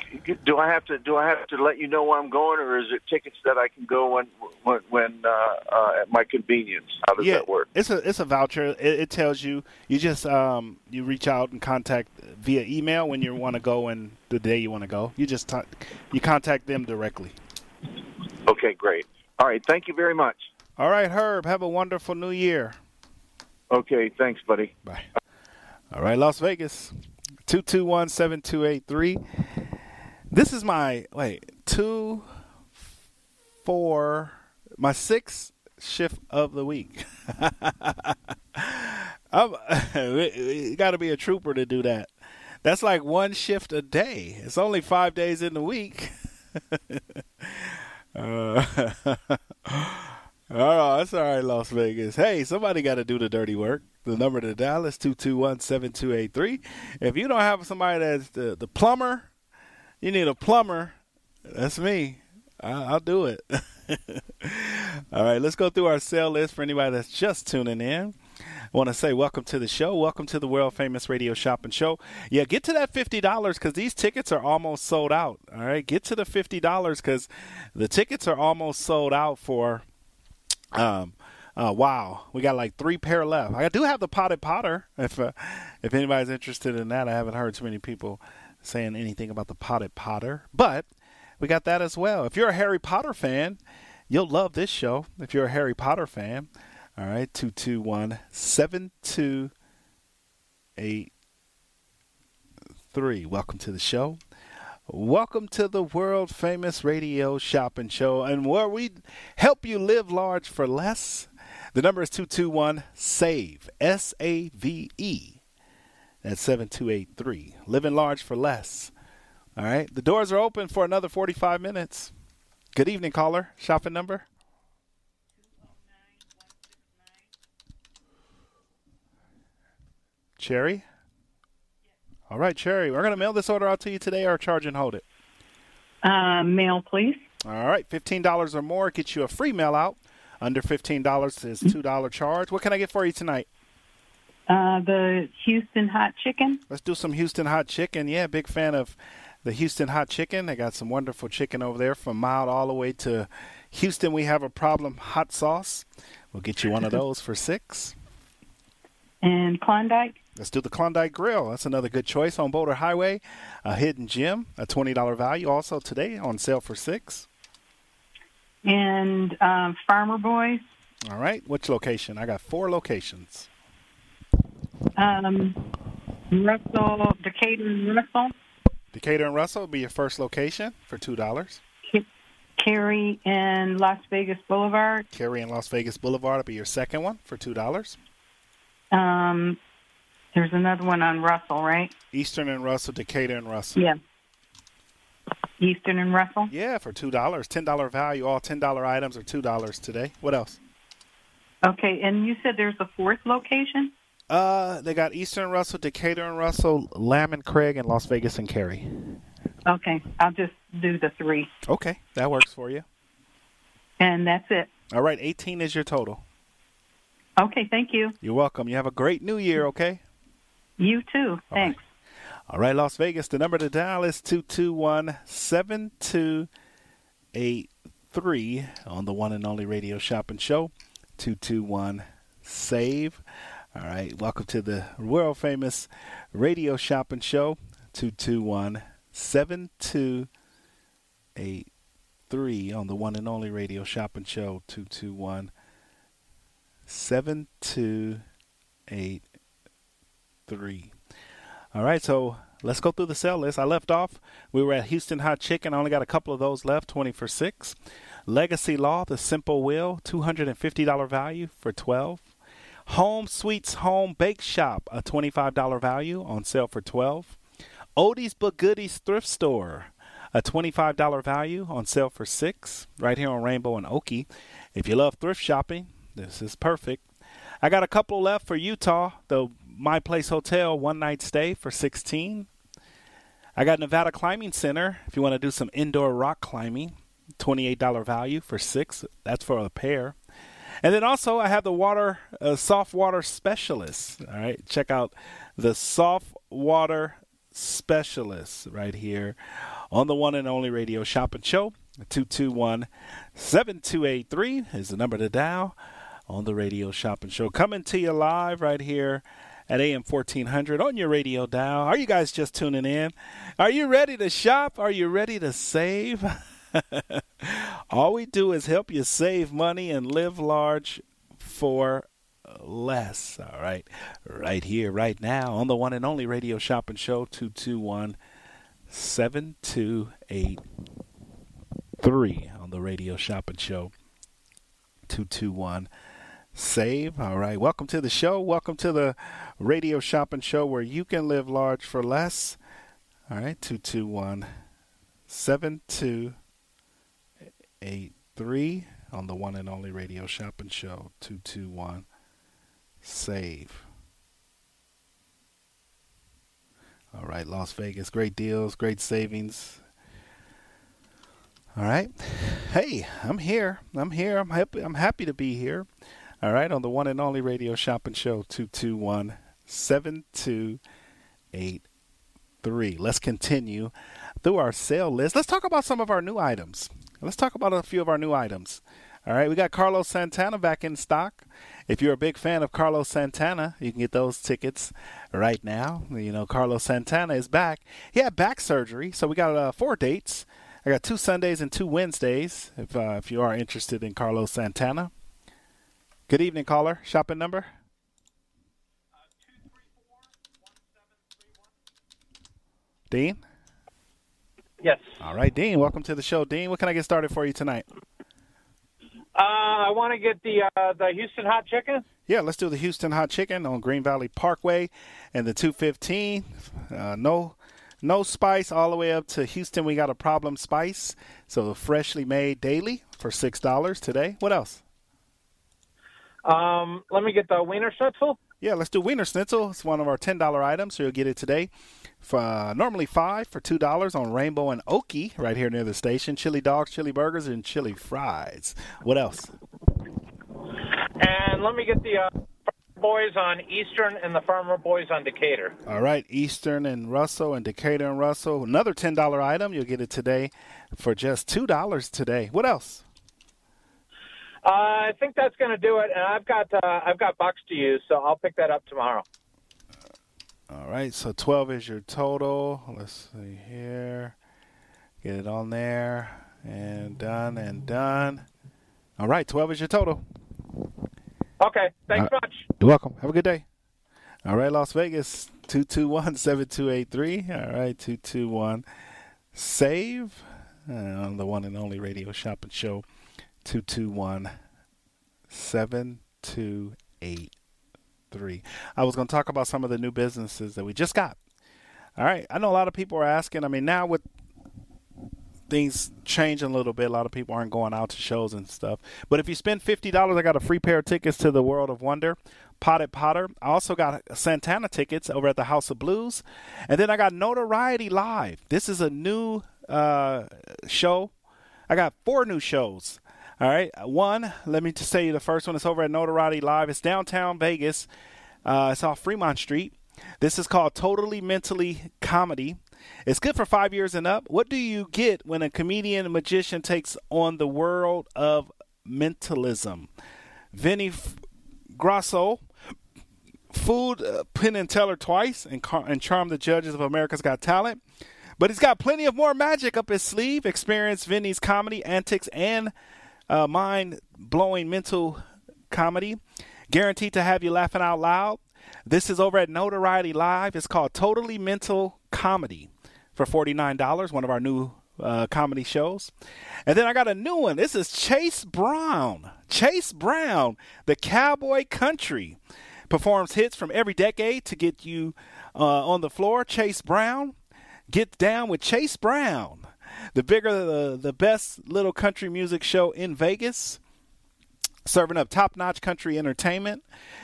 do I have to do I have to let you know where I'm going, or is it tickets that I can go when when, when uh, uh, at my convenience? How does yeah, that work? It's a it's a voucher. It, it tells you you just um you reach out and contact via email when you want to go and the day you want to go. You just t- you contact them directly. Okay, great. All right, thank you very much. All right, Herb. Have a wonderful New Year. Okay, thanks, buddy. Bye. All right, Las Vegas. 221 7283. This is my, wait, two, four, my sixth shift of the week. I'm, you got to be a trooper to do that. That's like one shift a day. It's only five days in the week. uh, Oh, that's all right, Las Vegas. Hey, somebody got to do the dirty work. The number to dial is 221-7283. If you don't have somebody that's the, the plumber, you need a plumber. That's me. I, I'll do it. All right, let's go through our sale list for anybody that's just tuning in. I want to say welcome to the show. Welcome to the world famous radio shopping show. Yeah, get to that fifty dollars because these tickets are almost sold out. All right, get to the fifty dollars because the tickets are almost sold out for. Um, uh, wow, we got like three pair left. I do have the potted potter. If uh, if anybody's interested in that, I haven't heard too many people saying anything about the potted potter, but we got that as well. If you're a Harry Potter fan, you'll love this show. If you're a Harry Potter fan, all right, 221 7283. Welcome to the show. Welcome to the world famous radio shopping show, and where we help you live large for less. The number is 221 SAVE, S A V E. That's 7283. Living large for less. All right, the doors are open for another 45 minutes. Good evening, caller. Shopping number? Cherry? All right, Cherry. We're going to mail this order out to you today or charge and hold it? Uh, mail, please. All right, $15 or more gets you a free mail out. Under $15 is $2 charge. What can I get for you tonight? Uh, the Houston hot chicken. Let's do some Houston hot chicken. Yeah, big fan of the Houston hot chicken. They got some wonderful chicken over there from mild all the way to Houston. We have a problem hot sauce. We'll get you one of those for six. And Klondike. Let's do the Klondike Grill. That's another good choice on Boulder Highway. A hidden gem, a twenty dollar value. Also today on sale for six. And um, Farmer Boys. All right. Which location? I got four locations. Um, Russell, Decatur, and Russell. Decatur and Russell will be your first location for two dollars. Carey and Las Vegas Boulevard. Carey and Las Vegas Boulevard will be your second one for two dollars. Um, there's another one on Russell, right? Eastern and Russell, Decatur and Russell. Yeah. Eastern and Russell. Yeah, for two dollars, ten dollar value. All ten dollar items are two dollars today. What else? Okay, and you said there's a fourth location. Uh, they got Eastern Russell, Decatur and Russell, Lamb and Craig, and Las Vegas and Carey. Okay, I'll just do the three. Okay, that works for you. And that's it. All right, 18 is your total. Okay, thank you. You're welcome. You have a great new year, okay? You too. Thanks. All right, Las Vegas, the number to dial is 221 7283 on the one and only radio shopping show. 221 SAVE. All right, welcome to the world famous radio shopping show. 221 7283 on the one and only radio shopping show. 221 7283. All right, so let's go through the sale list. I left off. We were at Houston Hot Chicken. I only got a couple of those left, 20 for 6. Legacy Law, the Simple Will, $250 value for 12. Home Sweets Home Bake Shop, a $25 value on sale for 12. Odie's But Goodies Thrift Store, a $25 value on sale for 6 right here on Rainbow and Oakey. If you love thrift shopping, this is perfect. I got a couple left for Utah, the My Place Hotel one night stay for 16. I got Nevada Climbing Center if you want to do some indoor rock climbing, $28 value for 6. That's for a pair. And then also I have the water uh, soft water specialist. All right, check out the soft water specialist right here on the one and only radio shopping show. 221 7283 is the number to dial on the radio shopping show. Coming to you live right here at AM 1400 on your radio dial. Are you guys just tuning in? Are you ready to shop? Are you ready to save? All we do is help you save money and live large for less. All right. Right here, right now, on the one and only radio shopping show, 221 7283 on the radio shopping show, 221 Save. All right. Welcome to the show. Welcome to the radio shopping show where you can live large for less. All right. 221 7283 on the one and only radio shopping show, 221 Save. All right, Las Vegas, great deals, great savings. All right. Hey, I'm here. I'm here. I'm happy. I'm happy to be here. All right, on the one and only radio shopping show, 221 7283. Let's continue through our sale list. Let's talk about some of our new items. Let's talk about a few of our new items. All right, we got Carlos Santana back in stock. If you're a big fan of Carlos Santana, you can get those tickets right now. You know, Carlos Santana is back. He had back surgery, so we got uh, four dates. I got two Sundays and two Wednesdays. If uh, if you are interested in Carlos Santana. Good evening, caller. Shopping number. Dean? Yes. All right, Dean. Welcome to the show, Dean. What can I get started for you tonight? Uh, I want to get the uh, the Houston hot chicken. Yeah, let's do the Houston hot chicken on Green Valley Parkway and the 215. Uh, no, no spice all the way up to Houston. We got a problem spice, so freshly made daily for six dollars today. What else? Um, let me get the Wienerschnitzel. Yeah, let's do Wienerschnitzel. It's one of our ten dollar items, so you'll get it today. For uh, normally five for two dollars on Rainbow and Oakey right here near the station. Chili dogs, chili burgers, and chili fries. What else? And let me get the uh, boys on Eastern and the Farmer boys on Decatur. All right, Eastern and Russell and Decatur and Russell. Another ten dollar item. You'll get it today for just two dollars today. What else? Uh, I think that's going to do it. And I've got uh, I've got bucks to use, so I'll pick that up tomorrow. All right, so 12 is your total. Let's see here. Get it on there. And done and done. All right, 12 is your total. Okay, thanks much. You're welcome. Have a good day. All right, Las Vegas, 221 7283. All right, 221 save uh, on the one and only radio shopping show, 221 7283. I was going to talk about some of the new businesses that we just got. All right, I know a lot of people are asking. I mean, now with things changing a little bit. A lot of people aren't going out to shows and stuff. But if you spend fifty dollars, I got a free pair of tickets to the World of Wonder, Potted Potter. I also got Santana tickets over at the House of Blues, and then I got Notoriety Live. This is a new uh, show. I got four new shows. All right, one. Let me just say the first one is over at Notoriety Live. It's downtown Vegas. Uh, it's off Fremont Street. This is called Totally Mentally Comedy. It's good for five years and up. What do you get when a comedian and magician takes on the world of mentalism? Vinny F- Grosso, fooled uh, Penn and Teller twice and, car- and charmed the judges of America's Got Talent. But he's got plenty of more magic up his sleeve. Experience Vinny's comedy, antics, and uh, mind blowing mental comedy. Guaranteed to have you laughing out loud. This is over at Notoriety Live. It's called Totally Mental Comedy for $49, one of our new uh, comedy shows. And then I got a new one. This is Chase Brown. Chase Brown, the cowboy country, performs hits from every decade to get you uh, on the floor. Chase Brown, get down with Chase Brown, the bigger, the, the best little country music show in Vegas serving up top-notch country entertainment.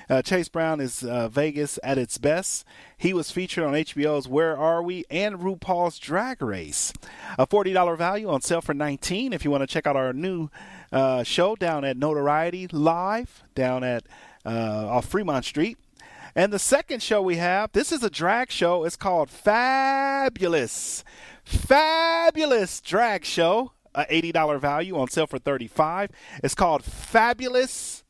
Uh, Chase Brown is uh, Vegas at its best. He was featured on HBO's Where Are We and RuPaul's Drag Race. A $40 value on sale for 19 if you want to check out our new uh, show down at Notoriety Live down at uh, off Fremont Street. And the second show we have, this is a drag show. It's called Fabulous. Fabulous Drag Show a $80 value on sale for 35 It's called Fabulous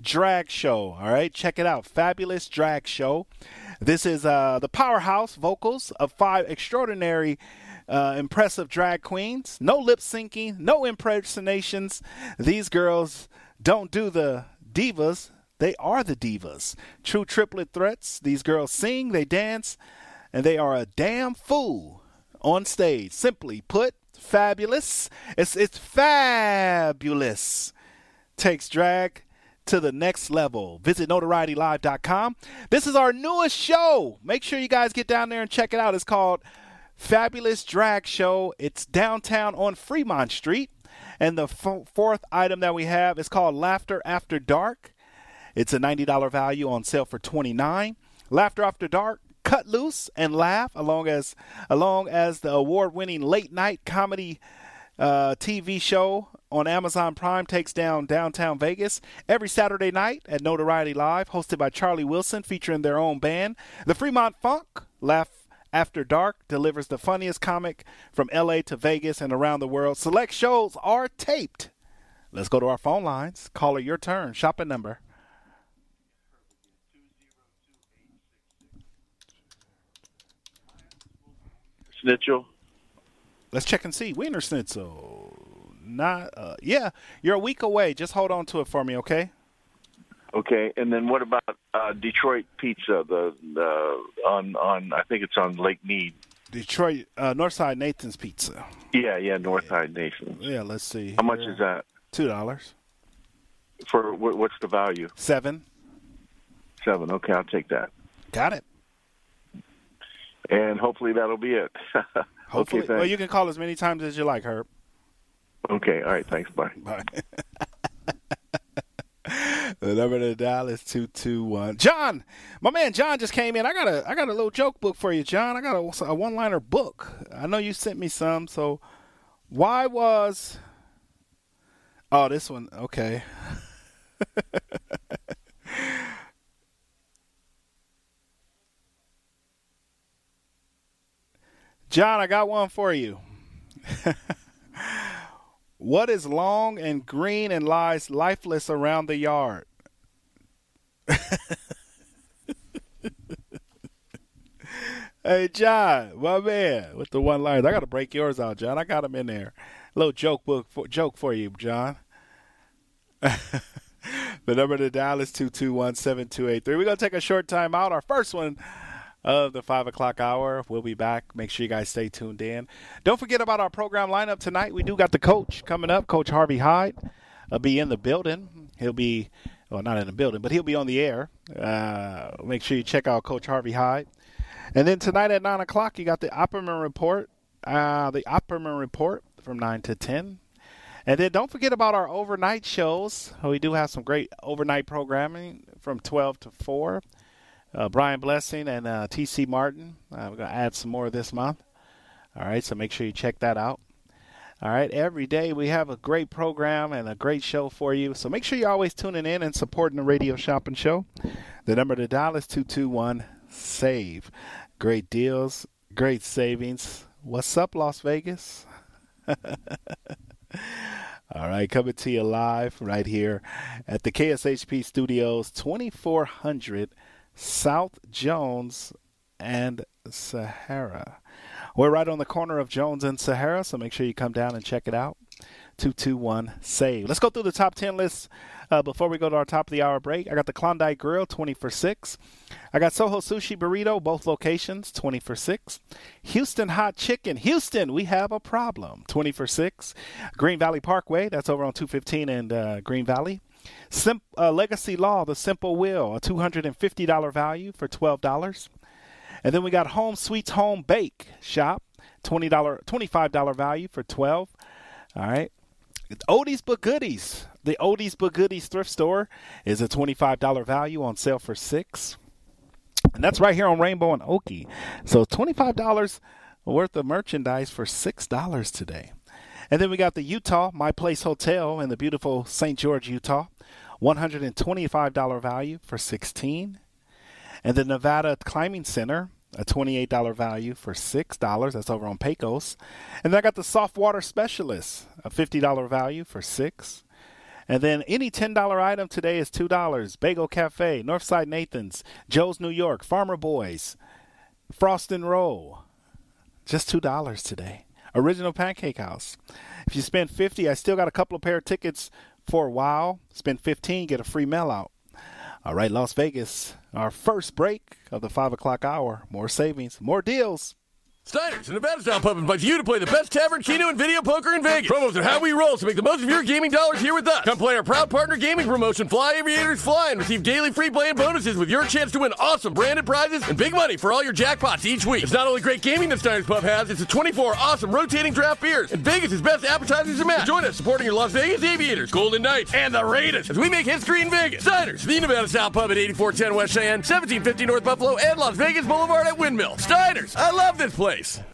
Drag Show. All right, check it out. Fabulous Drag Show. This is uh, the powerhouse vocals of five extraordinary, uh, impressive drag queens. No lip syncing, no impersonations. These girls don't do the divas, they are the divas. True triplet threats. These girls sing, they dance, and they are a damn fool on stage. Simply put, fabulous. It's it's fabulous. Takes drag to the next level. Visit notorietylive.com. This is our newest show. Make sure you guys get down there and check it out. It's called Fabulous Drag Show. It's downtown on Fremont Street. And the f- fourth item that we have is called Laughter After Dark. It's a $90 value on sale for 29 Laughter After Dark cut loose and laugh along as along as the award-winning late night comedy uh, TV show on Amazon Prime takes down downtown Vegas every Saturday night at Notoriety Live, hosted by Charlie Wilson, featuring their own band. The Fremont Funk Laugh After Dark delivers the funniest comic from LA to Vegas and around the world. Select shows are taped. Let's go to our phone lines. Caller, your turn. Shopping number. Schnitzel. Let's check and see. Wienerschnitzel. Not, uh, yeah, you're a week away. Just hold on to it for me, okay? Okay, and then what about uh, Detroit Pizza? The the on on I think it's on Lake Mead. Detroit uh, Northside Nathan's Pizza. Yeah, yeah, Northside Nathan's. Yeah, let's see. How much is that Two dollars. for? What, what's the value? Seven. Seven. Okay, I'll take that. Got it. And hopefully that'll be it. Hopefully, okay, well, you can call as many times as you like, Herb. Okay, all right, thanks. Bye. Bye. the number to dial is two two one. John, my man John just came in. I got a I got a little joke book for you, John. I got a, a one liner book. I know you sent me some. So, why was? Oh, this one. Okay. John, I got one for you. what is long and green and lies lifeless around the yard? hey, John, my man, with the one line. I got to break yours out, John. I got them in there. A little joke book for, joke for you, John. the number to dial is 221 7283. We're going to take a short time out. Our first one of the five o'clock hour. We'll be back. Make sure you guys stay tuned in. Don't forget about our program lineup tonight. We do got the coach coming up, Coach Harvey Hyde. will be in the building. He'll be, well, not in the building, but he'll be on the air. Uh, make sure you check out Coach Harvey Hyde. And then tonight at nine o'clock, you got the Opperman report. Uh, the Opperman report from nine to ten. And then don't forget about our overnight shows. We do have some great overnight programming from 12 to 4 uh, Brian Blessing and uh, T.C. Martin. Uh, we're going to add some more this month. All right, so make sure you check that out. All right, every day we have a great program and a great show for you. So make sure you're always tuning in and supporting the Radio Shopping Show. The number to dial is 221 SAVE. Great deals, great savings. What's up, Las Vegas? All right, coming to you live right here at the KSHP Studios, 2400 South Jones and Sahara. We're right on the corner of Jones and Sahara, so make sure you come down and check it out. 221 SAVE. Let's go through the top 10 lists uh, before we go to our top of the hour break. I got the Klondike Grill, 20 for 6. I got Soho Sushi Burrito, both locations, 20 for 6. Houston Hot Chicken, Houston, we have a problem, 20 for 6. Green Valley Parkway, that's over on 215 and uh, Green Valley. Sim- uh, Legacy Law, the Simple Will, a $250 value for $12. And then we got Home Sweets Home Bake Shop, $20, $25 value for 12 All right. Odie's but Goodies. The Odie's but Goodies thrift store is a $25 value on sale for 6 And that's right here on Rainbow and Oakey. So $25 worth of merchandise for $6 today. And then we got the Utah My Place Hotel in the beautiful St. George, Utah. $125 value for 16 And the Nevada Climbing Center, a $28 value for $6. That's over on Pecos. And then I got the Soft Water Specialist, a $50 value for 6 And then any $10 item today is $2. Bagel Cafe, Northside Nathan's, Joe's New York, Farmer Boys, Frost and Roll. Just $2 today. Original Pancake House. If you spend 50, I still got a couple of pair of tickets for a while. Spend 15, get a free mail out. All right, Las Vegas, our first break of the 5 o'clock hour. More savings, more deals. Steiner's, the Nevada Style Pub invites you to play the best tavern, keno, and video poker in Vegas. Promos are how we roll, so make the most of your gaming dollars here with us. Come play our proud partner gaming promotion, Fly Aviators Fly, and receive daily free play and bonuses with your chance to win awesome branded prizes and big money for all your jackpots each week. It's not only great gaming that Steiner's Pub has, it's a 24 awesome rotating draft beers and Vegas' best appetizers and match. Join us supporting your Las Vegas Aviators, Golden Knights, and the Raiders as we make history in Vegas. Steiner's, the Nevada Style Pub at 8410 West Cheyenne, 1750 North Buffalo, and Las Vegas Boulevard at Windmill. Steiner's, I love this place place.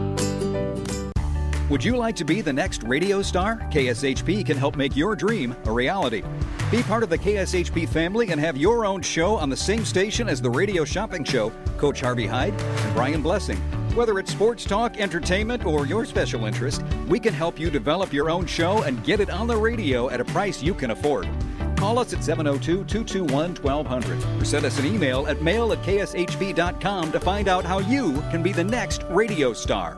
Would you like to be the next radio star? KSHP can help make your dream a reality. Be part of the KSHP family and have your own show on the same station as the Radio Shopping Show, Coach Harvey Hyde and Brian Blessing. Whether it's sports talk, entertainment, or your special interest, we can help you develop your own show and get it on the radio at a price you can afford. Call us at 702 221 1200 or send us an email at mail at kshp.com to find out how you can be the next radio star.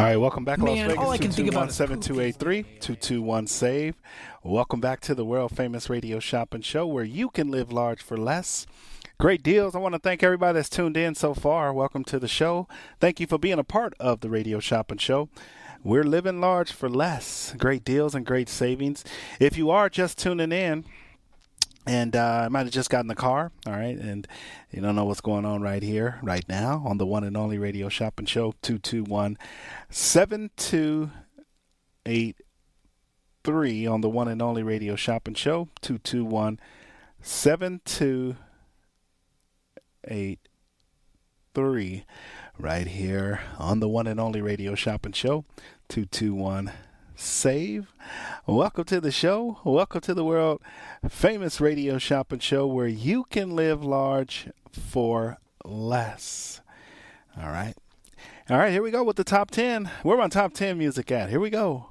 All right, welcome back, Las Man, Vegas. all I can think about is 7283 221 SAVE. Welcome back to the world famous radio shopping show where you can live large for less. Great deals. I want to thank everybody that's tuned in so far. Welcome to the show. Thank you for being a part of the radio shopping show. We're living large for less. Great deals and great savings. If you are just tuning in, and uh, I might have just gotten the car, all right, and you don't know what's going on right here, right now, on the one and only radio shopping show, 221 7283 on the one and only radio shopping show, 221 7283 right here on the one and only radio shopping show, 221 save. Welcome to the show. Welcome to the world famous radio shopping show where you can live large for less. All right. All right, here we go with the top 10. Where my top 10 music at? Here we go.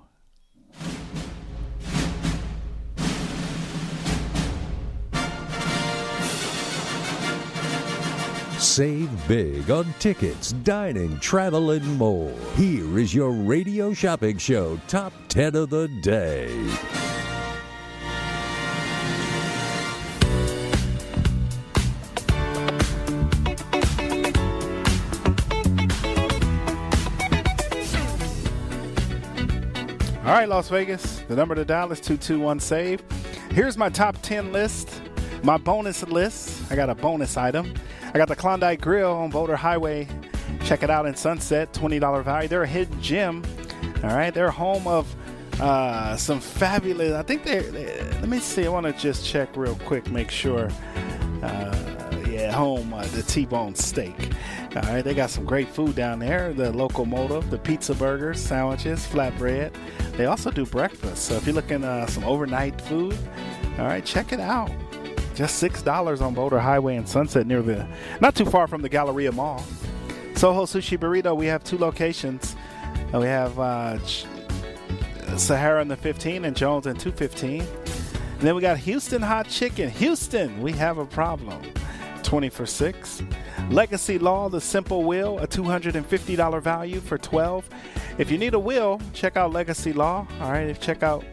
Save big on tickets, dining, travel, and more. Here is your radio shopping show top 10 of the day. All right, Las Vegas. The number to dial is 221 SAVE. Here's my top 10 list, my bonus list. I got a bonus item. I got the Klondike Grill on Boulder Highway. Check it out in Sunset, $20 value. They're a hidden gem. All right, they're home of uh, some fabulous. I think they're. they let me see. I want to just check real quick, make sure. Uh, yeah, home uh, the T-bone steak. All right, they got some great food down there. The locomotive, the pizza burgers, sandwiches, flatbread. They also do breakfast. So if you're looking uh, some overnight food, all right, check it out. Just six dollars on Boulder Highway in Sunset, near the not too far from the Galleria Mall. Soho Sushi Burrito. We have two locations. Uh, We have uh, Sahara in the 15 and Jones in 215. And then we got Houston Hot Chicken. Houston, we have a problem. 20 for 6. Legacy Law, the simple Will, a $250 value for 12. If you need a will, check out Legacy Law. All right, check out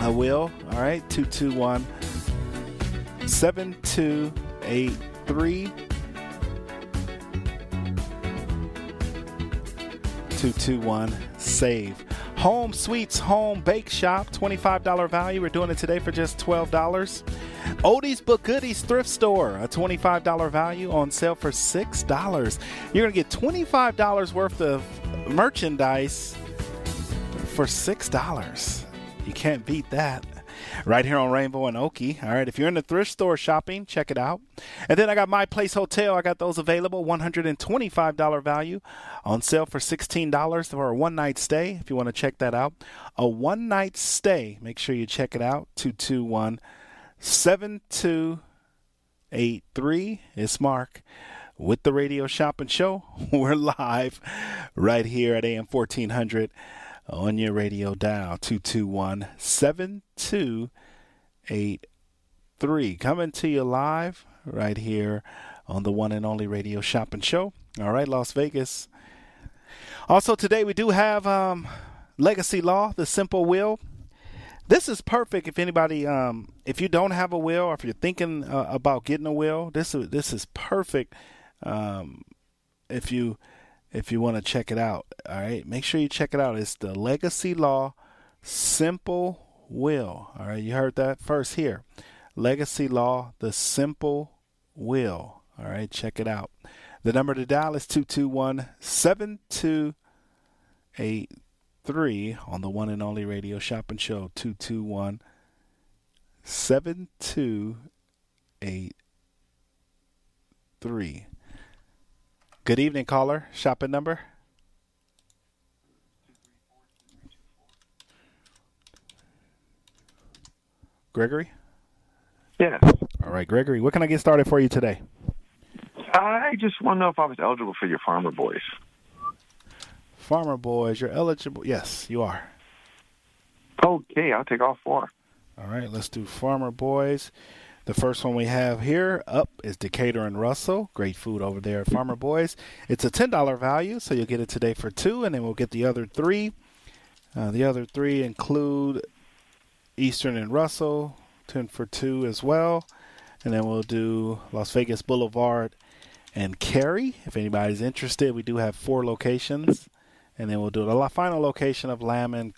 a will. All right, 221 7283. 221 save. Home Sweets Home Bake Shop, $25 value. We're doing it today for just $12. Odie's But Goodies Thrift Store, a $25 value on sale for $6. You're going to get $25 worth of merchandise for $6. You can't beat that. Right here on Rainbow and Oakey. All right, if you're in the thrift store shopping, check it out. And then I got My Place Hotel. I got those available, $125 value on sale for $16 for a one night stay. If you want to check that out, a one night stay. Make sure you check it out. 221 7283. It's Mark with the Radio Shopping Show. We're live right here at AM 1400 on your radio dial 221 7283. Coming to you live right here on the one and only Radio Shopping Show. All right, Las Vegas. Also, today we do have um, Legacy Law, the simple will. This is perfect if anybody, um, if you don't have a will or if you're thinking uh, about getting a will, this is this is perfect. Um, if you if you want to check it out. All right, make sure you check it out. It's the Legacy Law Simple Will. All right, you heard that first here. Legacy Law, the Simple Will. All right, check it out. The number to dial is 221 7283 on the one and only radio shopping show 221 7283. Good evening, caller. Shopping number? Gregory? Yes. All right, Gregory, what can I get started for you today? I just want to know if I was eligible for your Farmer Boys. Farmer Boys, you're eligible. Yes, you are. Okay, I'll take all four. All right, let's do Farmer Boys. The first one we have here up is Decatur and Russell. Great food over there at Farmer Boys. It's a $10 value, so you'll get it today for two, and then we'll get the other three. Uh, the other three include Eastern and Russell, 10 for two as well. And then we'll do Las Vegas Boulevard and Carey. If anybody's interested, we do have four locations. And then we'll do the final location of Lamb and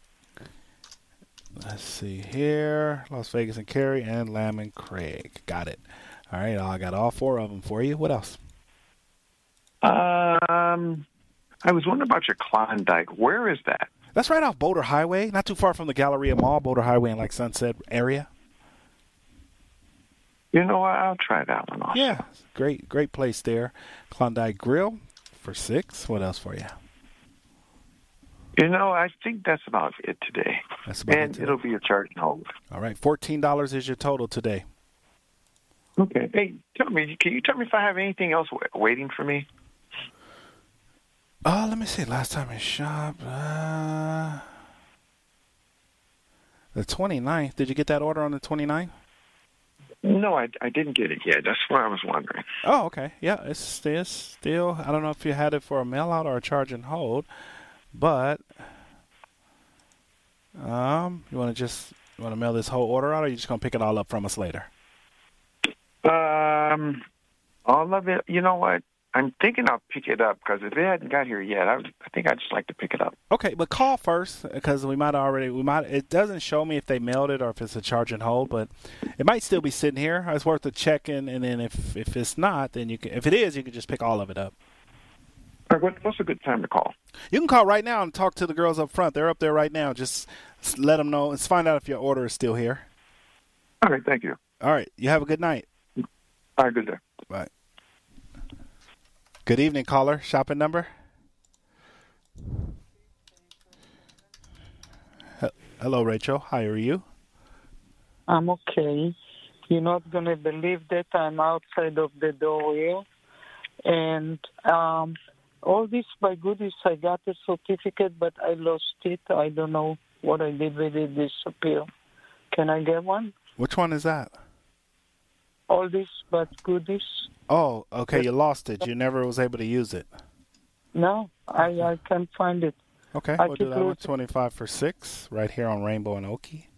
Let's see here. Las Vegas and Carey and Lamb and Craig. Got it. All right. I got all four of them for you. What else? Um, I was wondering about your Klondike. Where is that? That's right off Boulder Highway, not too far from the Galleria Mall, Boulder Highway and like Sunset area. You know what? I'll try that one also. Yeah. Great, great place there. Klondike Grill for six. What else for you? You know, I think that's about it today. That's about and it today. it'll be a charge and hold. All right. $14 is your total today. Okay. Hey, tell me, can you tell me if I have anything else waiting for me? Oh, let me see. Last time I shopped, uh, the 29th. Did you get that order on the 29th? No, I, I didn't get it yet. That's why I was wondering. Oh, okay. Yeah, it's still, still. I don't know if you had it for a mail out or a charge and hold, but um, you want to just you want to mail this whole order out, or you just gonna pick it all up from us later? Um, all of it. You know what? I'm thinking I'll pick it up because if it hadn't got here yet, I, I think I'd just like to pick it up. Okay, but call first because we might already we might. It doesn't show me if they mailed it or if it's a charge and hold, but it might still be sitting here. It's worth a check in, and then if if it's not, then you can. If it is, you can just pick all of it up. All right, what, what's a good time to call? You can call right now and talk to the girls up front. They're up there right now. Just let them know. Let's find out if your order is still here. All right, thank you. All right. You have a good night. All right, good day. Bye. Good evening, caller. Shopping number? Hello, Rachel. How are you? I'm okay. You're not gonna believe that I'm outside of the door here, and um, all this by goodies. I got a certificate, but I lost it. I don't know what I did with it. Disappear. Can I get one? Which one is that? All this but goodies. Oh, okay. You lost it. You never was able to use it. No, I I can't find it. Okay, I we'll do that one. 25 for 6 right here on Rainbow and Oakey.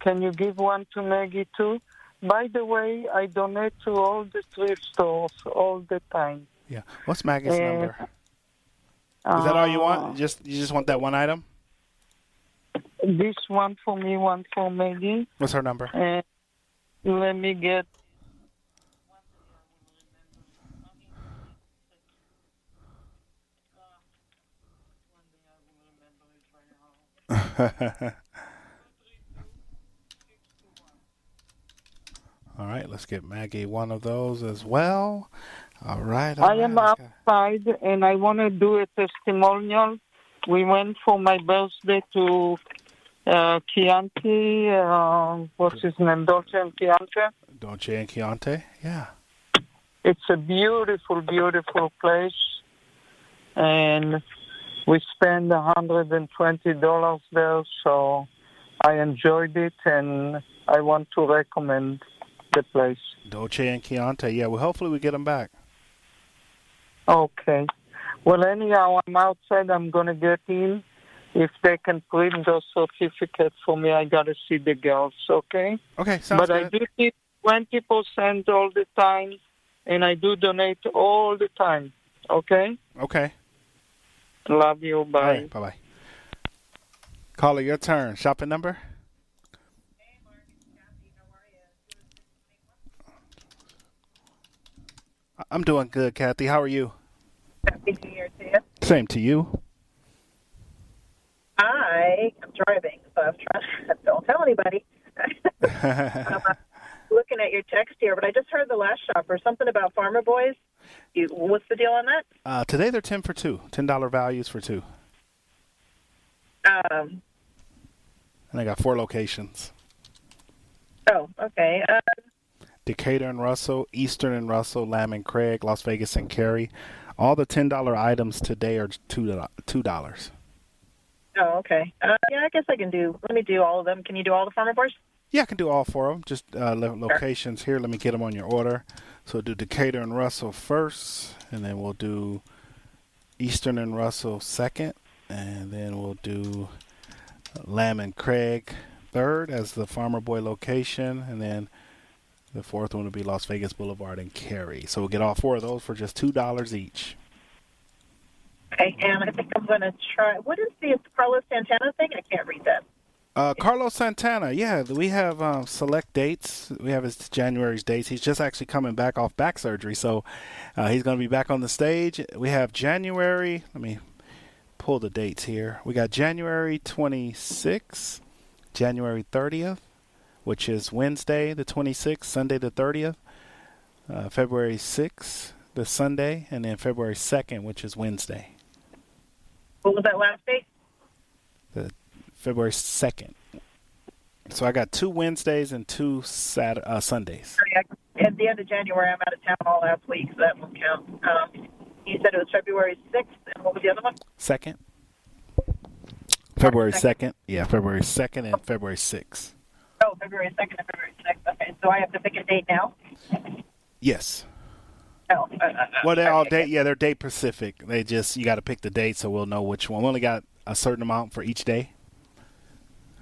Can you give one to Maggie too? By the way, I donate to all the thrift stores all the time. Yeah. What's Maggie's Uh, number? Is that all you uh, want? Just You just want that one item? This one for me, one for Maggie. What's her number? And let me get. All right, let's get Maggie one of those as well. All right. all I am right. outside and I want to do a testimonial. We went for my birthday to uh, Chianti, uh, what's his name, Dolce and Chianti. Dolce and Chianti? Yeah. It's a beautiful, beautiful place, and we spent a hundred and twenty dollars there. So I enjoyed it, and I want to recommend the place. Dolce and Chianti. Yeah, well, hopefully we get them back. Okay. Well, anyhow, I'm outside. I'm gonna get in. If they can print those certificates for me, I gotta see the girls. Okay. Okay, sounds but I do keep twenty percent all the time, and I do donate all the time. Okay. Okay. Love you. Bye. Right, bye bye. Caller, your turn. Shopping number? I'm doing good, Kathy. How are you? Happy New Year to you. Same to you. I am driving, so I'm trying. Don't tell anybody. I'm uh, looking at your text here, but I just heard the last shopper something about Farmer Boys. You, what's the deal on that? Uh, today they're ten for two. Ten dollar values for two, Um, and they got four locations: oh, okay. Uh, Decatur and Russell, Eastern and Russell, Lamb and Craig, Las Vegas and Carey. All the ten dollar items today are two two dollars. oh, okay. Uh, yeah, I guess I can do. Let me do all of them. Can you do all the Farmer Boys? Yeah, I can do all four of them. Just uh, lo- locations here. Let me get them on your order. So we'll do Decatur and Russell first, and then we'll do Eastern and Russell second, and then we'll do Lamb and Craig third as the Farmer Boy location, and then the fourth one will be Las Vegas Boulevard and Carey. So we'll get all four of those for just two dollars each. Okay, and I think I'm going to try. What is the Carlos Santana thing? I can't read that. Uh, Carlos Santana, yeah, we have um, select dates. We have his January's dates. He's just actually coming back off back surgery, so uh, he's going to be back on the stage. We have January. Let me pull the dates here. We got January 26th, January 30th, which is Wednesday the 26th, Sunday the 30th, uh, February 6th, the Sunday, and then February 2nd, which is Wednesday, What was that last date? the February 2nd. So I got two Wednesdays and two Sat- uh, Sundays. At the end of January, I'm out of town all last week, so that won't count. Um, you said it was February 6th, and what was the other one? Second. February second. Yeah, February second and February sixth. Oh, February 2nd and February 6th. Okay, so I have to pick a date now? Yes. No. Uh, uh, Well, they're all date. Yeah, they're date specific. They just you got to pick the date, so we'll know which one. We only got a certain amount for each day.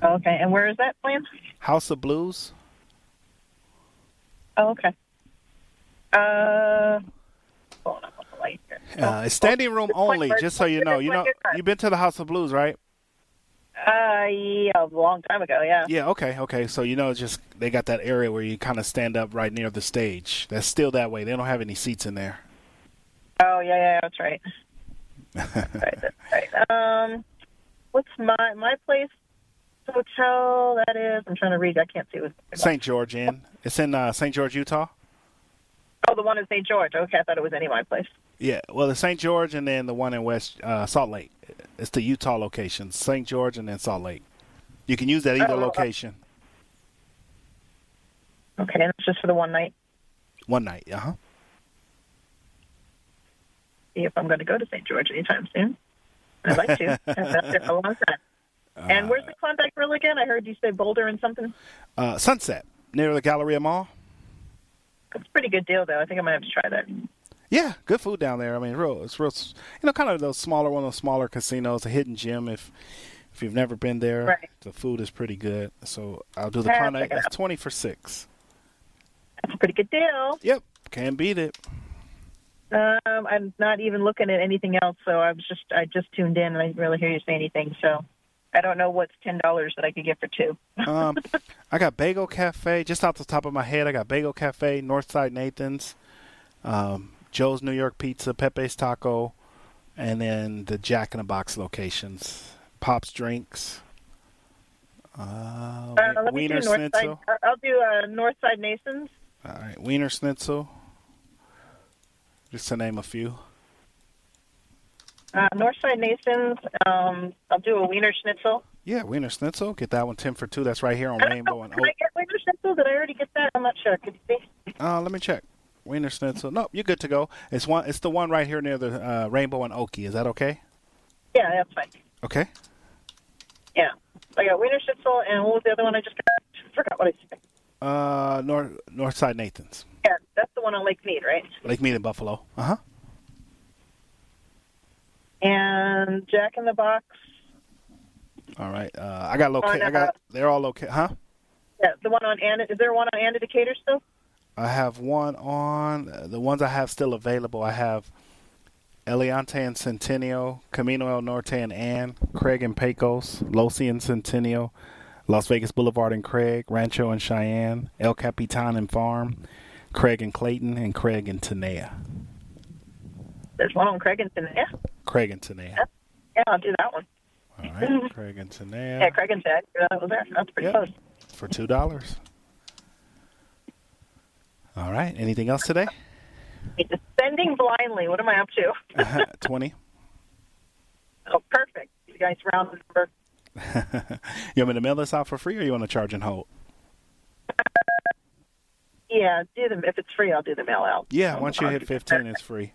Okay, and where is that plan? House of Blues. Oh, okay. Uh, hold on, what's the light here? Uh, it's standing room only. Just so you know, you know, you've been to the House of Blues, right? Uh, yeah, a long time ago, yeah. Yeah. Okay. Okay. So you know, it's just they got that area where you kind of stand up right near the stage. That's still that way. They don't have any seats in there. Oh, yeah, yeah, that's right. right, that's right. Um, what's my my place hotel? That is. I'm trying to read. I can't see what. St. George Inn. It's in uh, St. George, Utah. Oh, the one in St. George. Okay, I thought it was any my place. Yeah. Well, the St. George and then the one in West uh, Salt Lake. It's the Utah location. St. George and then Salt Lake. You can use that either uh, location. Okay, and it's just for the one night. One night. Uh huh. See if I'm going to go to St. George anytime soon. I'd like to. I've been there for a long time. and where's the Klondike Grill again? I heard you say Boulder and something. Uh, Sunset near the Galleria Mall. That's a pretty good deal, though. I think I might have to try that. Yeah, good food down there. I mean, real, it's real. You know, kind of those smaller, one of those smaller casinos, a hidden gem. If if you've never been there, Right. the food is pretty good. So I'll do the Yeah, I'll Klondike. check it That's twenty for six. That's a pretty good deal. Yep, can't beat it. Um, I'm not even looking at anything else, so I was just I just tuned in and I didn't really hear you say anything. So I don't know what's ten dollars that I could get for two. Um, I got Bagel Cafe just off the top of my head. I got Bagel Cafe, Northside Nathan's, um, Joe's New York Pizza, Pepe's Taco, and then the Jack in the Box locations. Pops Drinks. Uh, Uh, let me do Wienerschnitzel. I'll do uh, Northside Nathan's. All right, Wienerschnitzel. Just to name a few. Uh, Northside Nathan's. Um, I'll do a Wiener Schnitzel. Yeah, Wienerschnitzel. Get that one ten for two. That's right here on Rainbow know, and Can I get Wienerschnitzel? Did I already get that? I'm not sure. Could you see? Uh, let me check. Wienerschnitzel. No, you're good to go. It's one. It's the one right here near the uh, Rainbow and Oakey. Is that okay? Yeah, that's fine. Okay. Yeah. I got Wienerschnitzel, and what was the other one I just got? Forgot what I said. Uh, North Northside Nathan's. Yeah, that's the one on Lake Mead, right? Lake Mead in Buffalo. Uh huh. And Jack in the Box. All right. Uh, I got locate. On, I got. uh, They're all okay. Huh? Yeah, the one on Anna. Is there one on Anna Decatur still? I have one on uh, the ones I have still available. I have Aliante and Centennial, Camino El Norte and Ann, Craig and Pecos, Losee and Centennial, Las Vegas Boulevard and Craig, Rancho and Cheyenne, El Capitan and Farm, Craig and Clayton, and Craig and Tenaya. There's one on Craig and Yeah, Craig and Tenaya. yeah, I'll do that one. All right. Craig and Tenaya. Yeah, Craigenton. That was there. That's pretty Yep. close. for two dollars. All right. Anything else today? Descending blindly. What am I up to? Twenty. Oh, perfect. You guys round the number. you want me to mail this out for free, or you want to charge and hold? Yeah, do them. If it's free, I'll do the mail out. Yeah. Once you hit fifteen, it's free.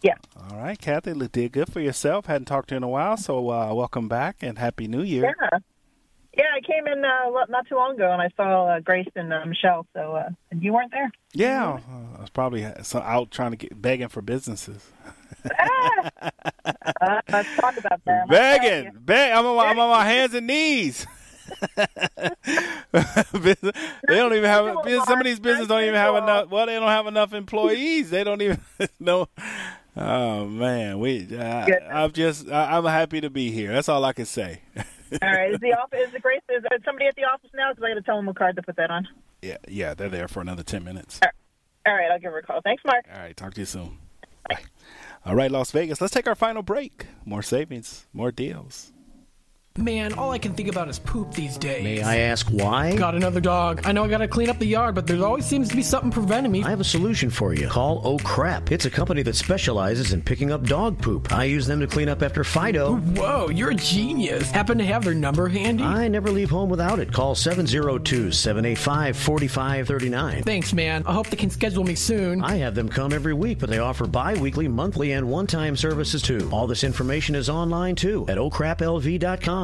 Yeah. All right, Kathy, did good for yourself. Hadn't talked to you in a while, so uh, welcome back and happy New Year. Yeah. Yeah, I came in uh, not too long ago, and I saw uh, Grace and uh, Michelle. So, uh, and you weren't there. Yeah, I was probably uh, out trying to get begging for businesses. Uh, let's talk about that. begging, beg. I'm on, my, I'm on my hands and knees. They don't even have some of these businesses don't even have enough. Well, they don't have enough employees. They don't even know. Oh man, we. Uh, I'm just. I, I'm happy to be here. That's all I can say. All right. Is the office? Is the Grace? Is there somebody at the office now? Because I got to tell them what card to put that on. Yeah, yeah, they're there for another ten minutes. All right, I'll give her a call. Thanks, Mark. All right, talk to you soon. Bye. All right, Las Vegas. Let's take our final break. More savings, more deals. Man, all I can think about is poop these days. May I ask why? Got another dog. I know I gotta clean up the yard, but there always seems to be something preventing me. I have a solution for you. Call Oh Crap. It's a company that specializes in picking up dog poop. I use them to clean up after Fido. Whoa, you're a genius. Happen to have their number handy? I never leave home without it. Call 702 785 4539. Thanks, man. I hope they can schedule me soon. I have them come every week, but they offer bi weekly, monthly, and one time services too. All this information is online too at oh okraplv.com.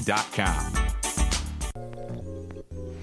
glazedonutslv.com.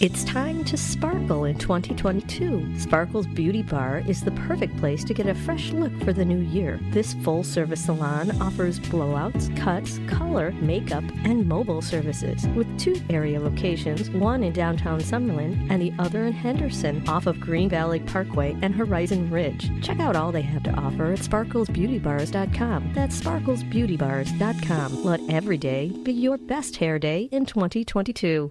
It's time to sparkle in 2022. Sparkle's Beauty Bar is the perfect place to get a fresh look for the new year. This full service salon offers blowouts, cuts, color, makeup, and mobile services with two area locations, one in downtown Summerlin and the other in Henderson off of Green Valley Parkway and Horizon Ridge. Check out all they have to offer at sparklesbeautybars.com. That's sparklesbeautybars.com. Let every day be your best hair day in 2022.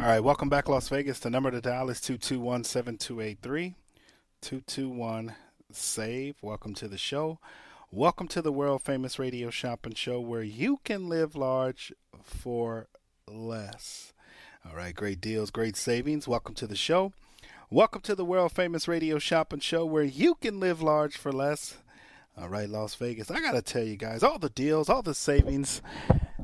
All right, welcome back, Las Vegas. The number to dial is 221 7283. 221 SAVE. Welcome to the show. Welcome to the world famous radio shopping show where you can live large for less. All right, great deals, great savings. Welcome to the show. Welcome to the world famous radio shopping show where you can live large for less. All right, Las Vegas. I got to tell you guys, all the deals, all the savings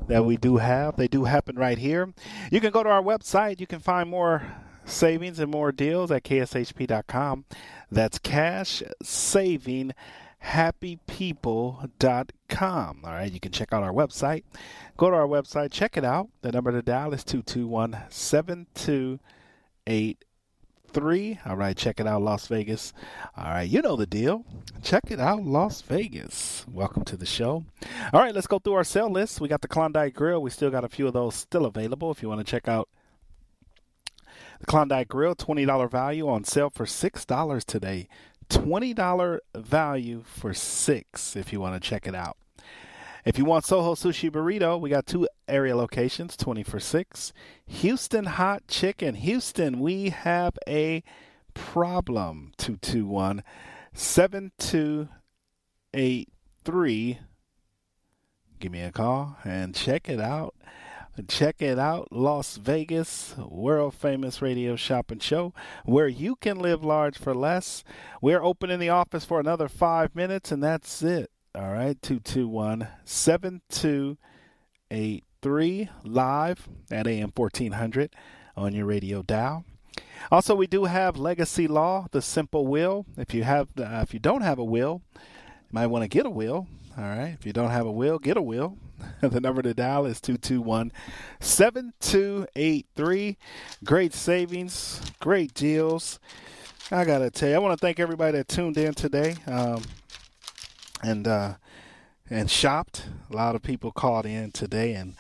that we do have. They do happen right here. You can go to our website. You can find more savings and more deals at kshp.com. That's cash saving happypeople.com. All right, you can check out our website. Go to our website, check it out. The number to dial is 221 7283. All right, check it out, Las Vegas. All right, you know the deal. Check it out, Las Vegas. Welcome to the show. All right, let's go through our sale list. We got the Klondike Grill. We still got a few of those still available if you want to check out the Klondike Grill, $20 value on sale for $6 today. $20 value for 6 if you want to check it out. If you want Soho Sushi Burrito, we got two area locations, 24 6. Houston Hot Chicken. Houston, we have a problem. 221 7283. Give me a call and check it out. Check it out, Las Vegas, world famous radio shopping show where you can live large for less. We're open in the office for another five minutes, and that's it. All right, 221 7283 live at AM 1400 on your radio dial. Also, we do have Legacy Law, the simple will. If you have, uh, if you don't have a will, you might want to get a will. All right. If you don't have a will, get a will. the number to dial is 221 7283. Great savings, great deals. I got to tell you, I want to thank everybody that tuned in today um, and uh, and shopped. A lot of people called in today and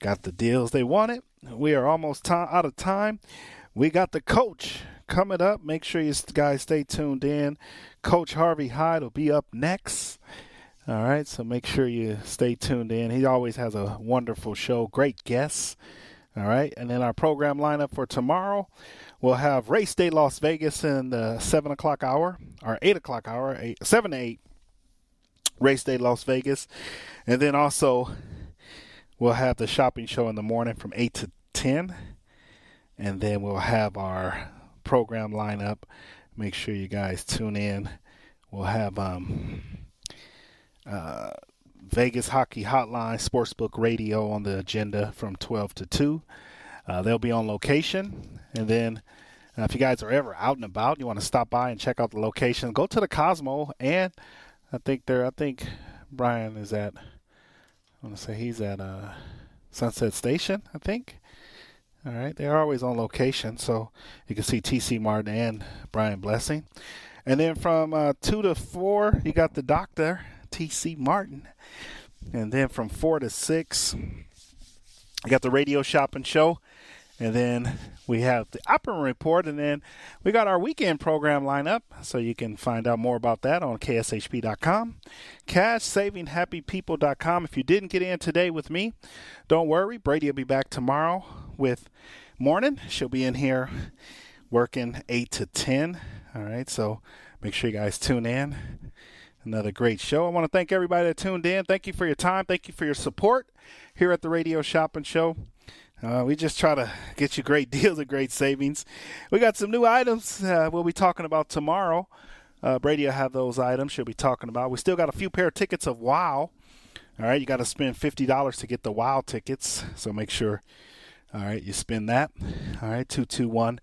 got the deals they wanted. We are almost time, out of time. We got the coach coming up. Make sure you guys stay tuned in. Coach Harvey Hyde will be up next. All right, so make sure you stay tuned in. He always has a wonderful show, great guests. All right, and then our program lineup for tomorrow, we'll have Race Day Las Vegas in the seven o'clock hour or eight o'clock hour, eight, seven to eight. Race Day Las Vegas, and then also we'll have the shopping show in the morning from eight to ten, and then we'll have our program lineup. Make sure you guys tune in. We'll have um, uh, Vegas Hockey Hotline Sportsbook Radio on the agenda from 12 to 2. Uh, they'll be on location. And then uh, if you guys are ever out and about, you want to stop by and check out the location, go to the Cosmo. And I think there, I think Brian is at, I want to say he's at uh, Sunset Station, I think. All right, they are always on location, so you can see TC Martin and Brian Blessing. And then from uh, 2 to 4, you got the doctor T.C. Martin. And then from 4 to 6, I got the radio shopping show. And then we have the opera report. And then we got our weekend program lineup. So you can find out more about that on kshp.com. CashSavingHappyPeople.com. If you didn't get in today with me, don't worry. Brady will be back tomorrow with morning. She'll be in here working 8 to 10. All right. So make sure you guys tune in another great show. I want to thank everybody that tuned in. Thank you for your time. Thank you for your support here at the Radio Shopping Show. Uh, we just try to get you great deals and great savings. We got some new items uh, we'll be talking about tomorrow. Uh, Brady will have those items she'll be talking about. We still got a few pair of tickets of Wow. All right, you got to spend $50 to get the Wow tickets, so make sure, all right, you spend that. All right, 221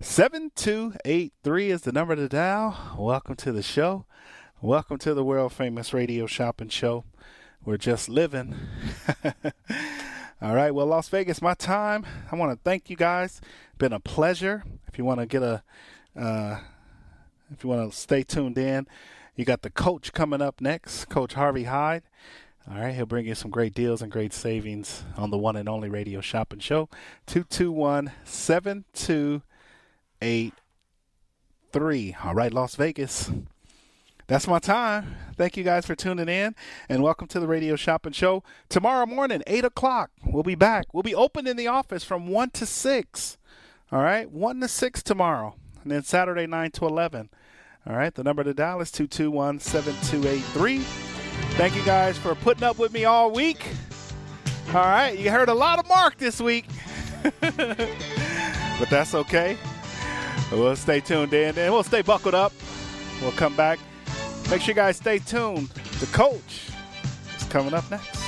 7283 is the number to dial. Welcome to the show. Welcome to the world famous radio shopping show. We're just living. All right, well, Las Vegas, my time. I want to thank you guys. Been a pleasure. If you want to get a, uh, if you want to stay tuned in, you got the coach coming up next, Coach Harvey Hyde. All right, he'll bring you some great deals and great savings on the one and only radio shopping show. 221 7283. All right, Las Vegas that's my time. Thank you guys for tuning in and welcome to the Radio Shopping Show. Tomorrow morning, 8 o'clock, we'll be back. We'll be open in the office from 1 to 6. All right, 1 to 6 tomorrow. And then Saturday, 9 to 11. All right, the number to dial is 221 7283. Thank you guys for putting up with me all week. All right, you heard a lot of Mark this week, but that's okay. We'll stay tuned in and we'll stay buckled up. We'll come back. Make sure you guys stay tuned. The coach is coming up next.